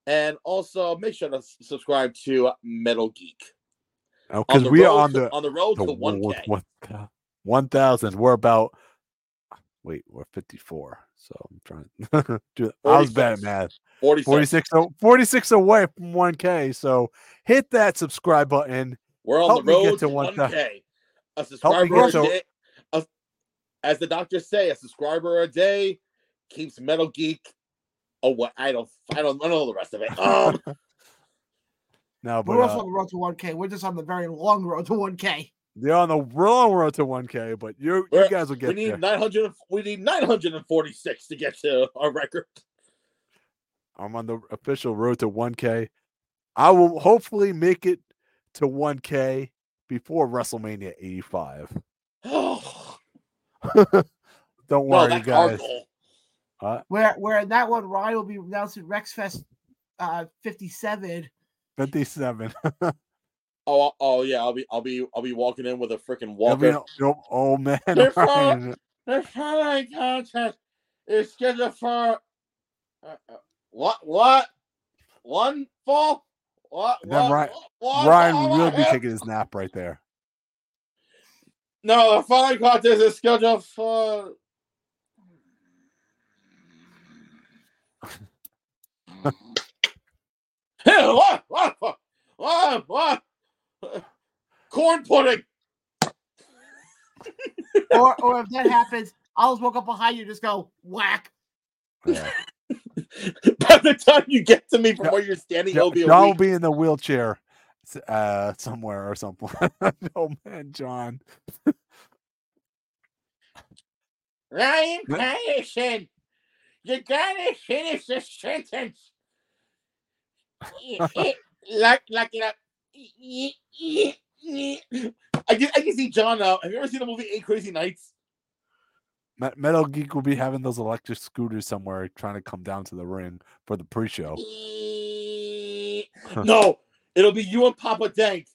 And also make sure to subscribe to Metal Geek. Oh, on Because we are on to- the on the road the to one one- K. one thou- 1,000. We're about, wait, we're 54. So I'm trying to do I was bad at math. 46. 46, o- 46 away from 1K. So hit that subscribe button. We're on Help the me get road to to one one thou- K. A subscriber get a to- day. a- as the doctors say, a subscriber a day keeps Metal Geek away. I don't. I don't. I don't know the rest of it. Um, No, but We're also uh, on the road to 1K. We're just on the very long road to 1K. They're on the wrong road to 1K, but you you guys will get we need there. 900. We need 946 to get to our record. I'm on the official road to 1K. I will hopefully make it to 1K before WrestleMania 85. Oh, Don't no, worry, that's guys. goal. Uh, Where where in that one, Ryan will be announcing RexFest uh, 57. 57. Oh, oh yeah, I'll be, I'll be, I'll be walking in with a freaking be walker. no- no- oh man. Far- Ryan. The following contest is scheduled for uh, uh, what? What? One fall? What? Then Ryan- what- Ryan what- will be taking his nap right there. No, the following contest is scheduled for. Hey, what? What? What? What? What? Corn pudding. Or or if that happens, I'll just walk up behind you and just go whack. Yeah. By the time you get to me from Yeah. where you're standing, Jo- it'll be a John will be in the wheelchair uh, somewhere or something. oh man, John. Ryan Yeah. Patterson, you gotta finish the sentence. like, like, like. I can, I can see John now. Have you ever seen the movie Eight Crazy Nights? Metal Geek will be having those electric scooters somewhere trying to come down to the ring for the pre-show. no, it'll be you and Papa Dank.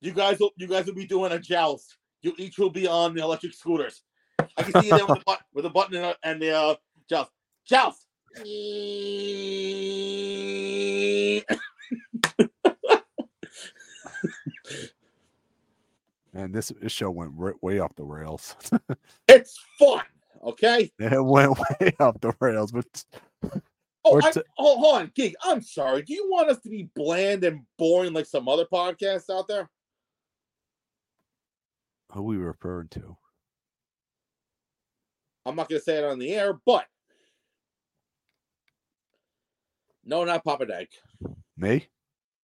You guys will, you guys will be doing a joust. You each will be on the electric scooters. I can see you there with a button, with the button and, and the uh, joust. Joust. And this, this show went ri- way off the rails. It's fun. Okay. it went way off the rails, but Oh, oh, hold on, Geek. I'm sorry. Do you want us to be bland and boring like some other podcasts out there? who we referring to? I'm not going to say it on the air, but no, not Papa Dank. Me?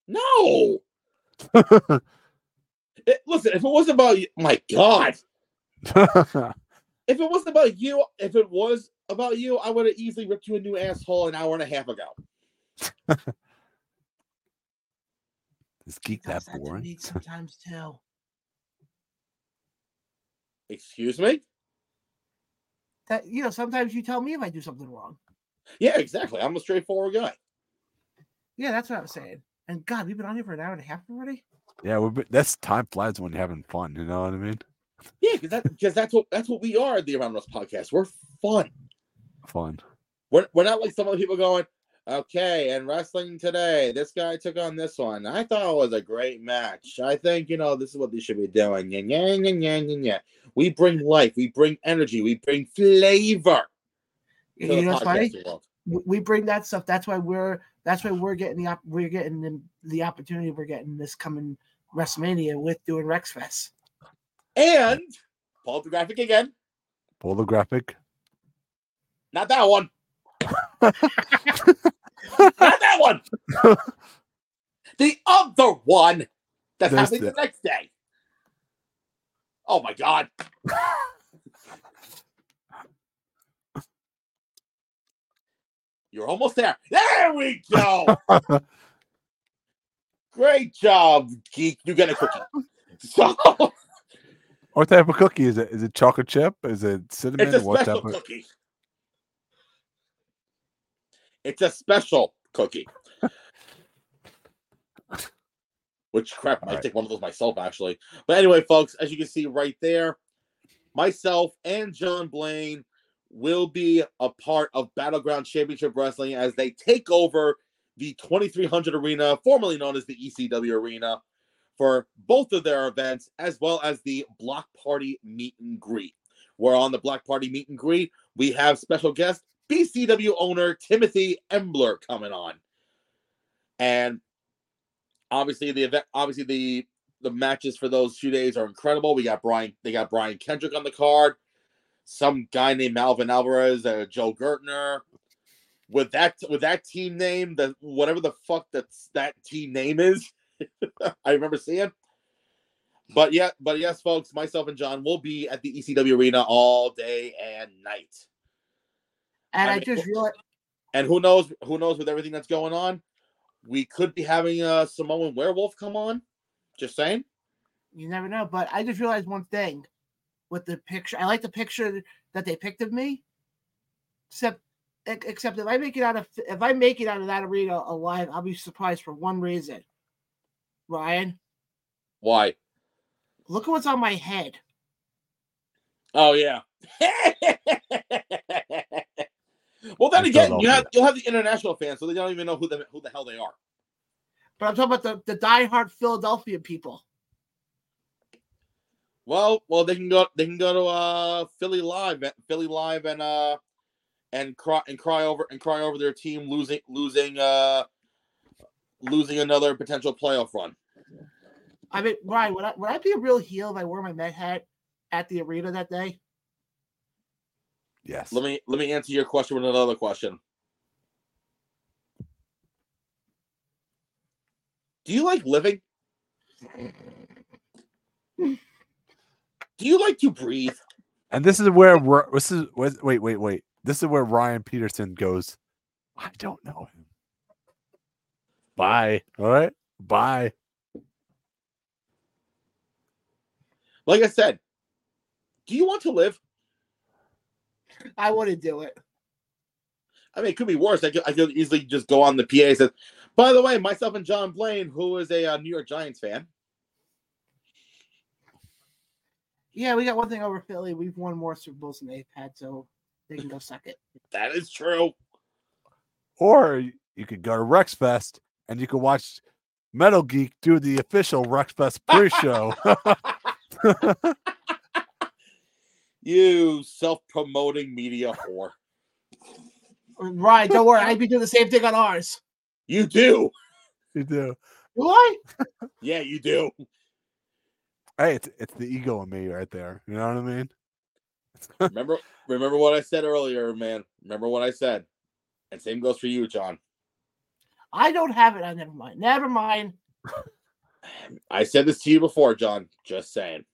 No. It- listen, if it wasn't about you, my God, if it wasn't about you, if it was about you, I would have easily ripped you a new asshole an hour and a half ago. Is geek that Does that to boring? sometimes too. Excuse me? That you know, sometimes you tell me if I do something wrong. Yeah, exactly. I'm a straightforward guy. Yeah, that's what I was saying. And God, we've been on here for an hour and a half already. Yeah, we've been, that's time flies when you're having fun. You know what I mean? Yeah, because that, because that's what that's what we are. at The Around Us podcast. We're fun. Fun. We're, we're not like some other people going, okay, and wrestling today, this guy took on this one. I thought it was a great match. I think, you know, this is what they should be doing. Yeah, yeah, yeah, yeah, yeah, yeah. We bring life, we bring energy, we bring flavor. You know what's funny? podcasting world. We- We bring that stuff. That's why we're. That's why we're getting the. op- We're getting the, the opportunity. We're getting this coming WrestleMania with doing Rex Fest. And pull up the graphic again. Pull the graphic. Not that one. Not that one. the other one that's There's happening the the- next day. Oh my god. You're almost there. There we go. Great job, geek. You get a cookie. So What type of cookie is it? Is it chocolate chip? Is it cinnamon? it's a what special type of cookie. It's a special cookie. Which crap, I Alright. take one of those myself actually. But anyway, folks, as you can see right there, myself and John Blaine will be a part of Battleground Championship Wrestling as they take over the 2300 Arena, formerly known as the ECW Arena, for both of their events, as well as the Block Party Meet and Greet. Where on the Block Party Meet and Greet, we have special guest BCW owner Timothy Embler coming on. And obviously the event obviously the the matches for those two days are incredible. We got Brian they got Brian Kendrick on the card, some guy named Malvin Alvarez, uh, Joe Gertner. With that with that team name, the whatever the fuck that's that team name is, I remember seeing. But yeah, but yes, folks, myself and John will be at the ECW arena all day and night. And I I, mean, just realized, And who knows? Who knows with everything that's going on? We could be having a Samoan werewolf come on. Just saying. you never know. But I just realized one thing with the picture. I like the picture that they picked of me. Except, except if I make it out of if I make it out of that arena alive, I'll be surprised for one reason. Ryan, Why? look at what's on my head. Oh yeah. well, then In again, you Philadelphia. have you'll have the international fans, so they don't even know who the who the hell they are. But I'm talking about the, the diehard Philadelphia people. Well, well, they can go. They can go to uh Philly live, Philly live, and uh and cry and cry over and cry over their team losing losing uh losing another potential playoff run. I mean, Ryan, would I would I be a real heel if I wore my Met hat at the arena that day? Yes. Let me let me answer your question with another question. Do you like living? Do you like to breathe? And this is where this is wait wait wait wait. This is where Ryan Peterson goes. I don't know him. Bye. All right. Bye. Like I said, do you want to live? I want to do it. I mean, it could be worse. I could, I could easily just go on the PA and say, by the way, myself and John Blaine, who is a uh, New York Giants fan. Yeah, we got one thing over Philly. We've won more Super Bowls than they've had, so they can go suck it. That is true. Or you could go to Rex Fest and you could watch Metal Geek do the official Rex Fest pre-show. You self-promoting media whore. Right, don't worry. I'd be doing the same thing on ours. You do. you do. Do I? Yeah, you do. Hey, it's it's the ego in me right there. You know what I mean? remember, remember what I said earlier, man. Remember what I said. And same goes for you, John. I don't have it. I never mind. Never mind. I said this to you before, John. Just saying.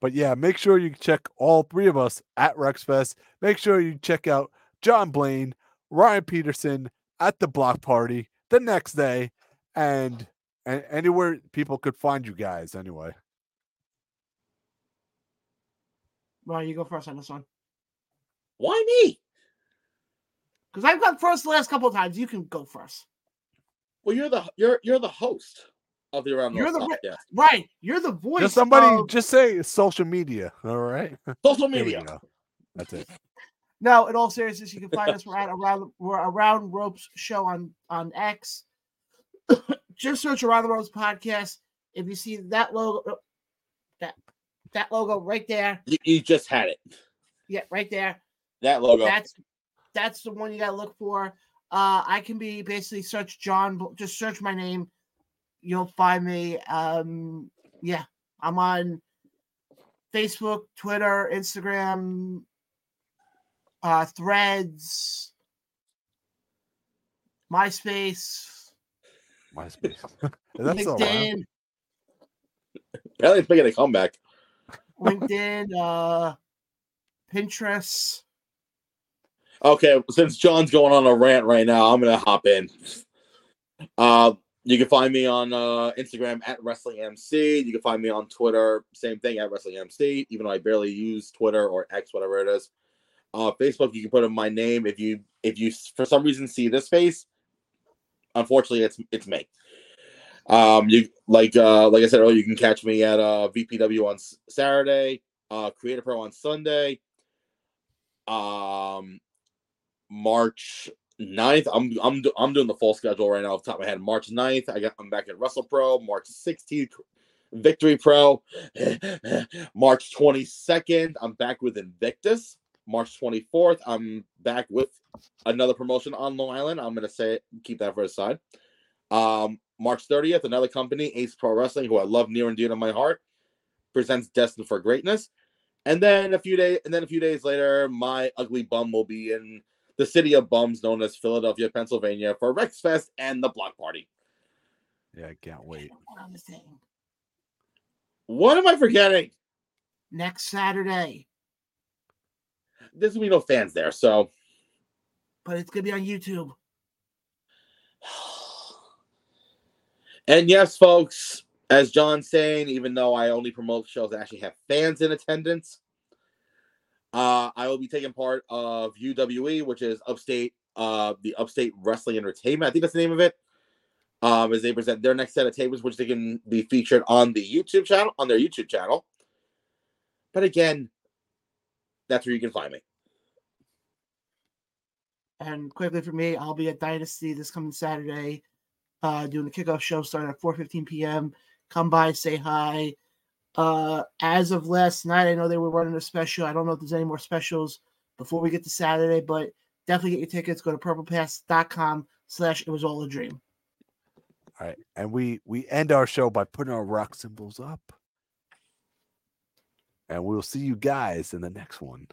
But yeah, make sure you check all three of us at RexFest. Make sure you check out John Blaine, Ryan Peterson at the block party the next day, and and anywhere people could find you guys anyway. Ryan, you go first on this one. Why me? Because I've gone first the last couple of times. You can go first. Well, you're the you're you're the host of the Around You're the podcast. Right. You're the voice. Just somebody, of- just say social media. All right, Social media. That's it. No, in all seriousness, you can find us. We're at around we're around ropes show on on X. Just search around the ropes podcast. If you see that logo, that that logo right there, You, you just had it. yeah, right there. That logo. That's that's the one you gotta look for. Uh, I can be basically search John. Just search my name. You'll find me. Um, yeah, I'm on Facebook, Twitter, Instagram, uh, Threads, MySpace, MySpace. That's. LinkedIn, Apparently, it's making a comeback. LinkedIn, uh, Pinterest. Okay, since John's going on a rant right now, I'm gonna hop in. Uh, you can find me on uh, Instagram at Wrestling MC. You can find me on Twitter, same thing at Wrestling MC. Even though I barely use Twitter or X, whatever it is. Uh, Facebook, you can put in my name if you if you for some reason see this face. Unfortunately, it's it's me. Um, you like uh like I said earlier, you can catch me at uh VPW on Saturday, uh Create a Pro on Sunday. Um, March 9th. I'm I'm I'm doing the full schedule right now off top of my head. March 9th, I got I'm back at Wrestle Pro. March 16th, Victory Pro. March 22nd, I'm back with Invictus. March 24th, I'm back with another promotion on Long Island. I'm gonna say keep that for a side. Um, March 30th, another company, Ace Pro Wrestling, who I love near and dear to my heart, presents Destined for Greatness. And then a few days, and then a few days later, my ugly bum will be in the city of bums known as Philadelphia, Pennsylvania, for Rex Fest and the Block Party. Yeah, I can't wait. What What am I forgetting? Next Saturday, There's gonna be no fans there, so but it's gonna be on YouTube. And yes, folks, as John's saying, even though I only promote shows that actually have fans in attendance, uh, I will be taking part of UWE, which is Upstate, uh, the Upstate Wrestling Entertainment. I think that's the name of it. Um, as they present their next set of tables, which they can be featured on the YouTube channel, on their YouTube channel. But again, that's where you can find me. And quickly for me, I'll be at Dynasty this coming Saturday, uh, doing the kickoff show starting at 4:15 p.m. Come by, say hi. Uh, as of last night, I know they were running a special. I don't know if there's any more specials before we get to Saturday, but definitely get your tickets. Go to purplepass.com slash it was all a dream. All right. And we we end our show by putting our rock symbols up. And we'll see you guys in the next one.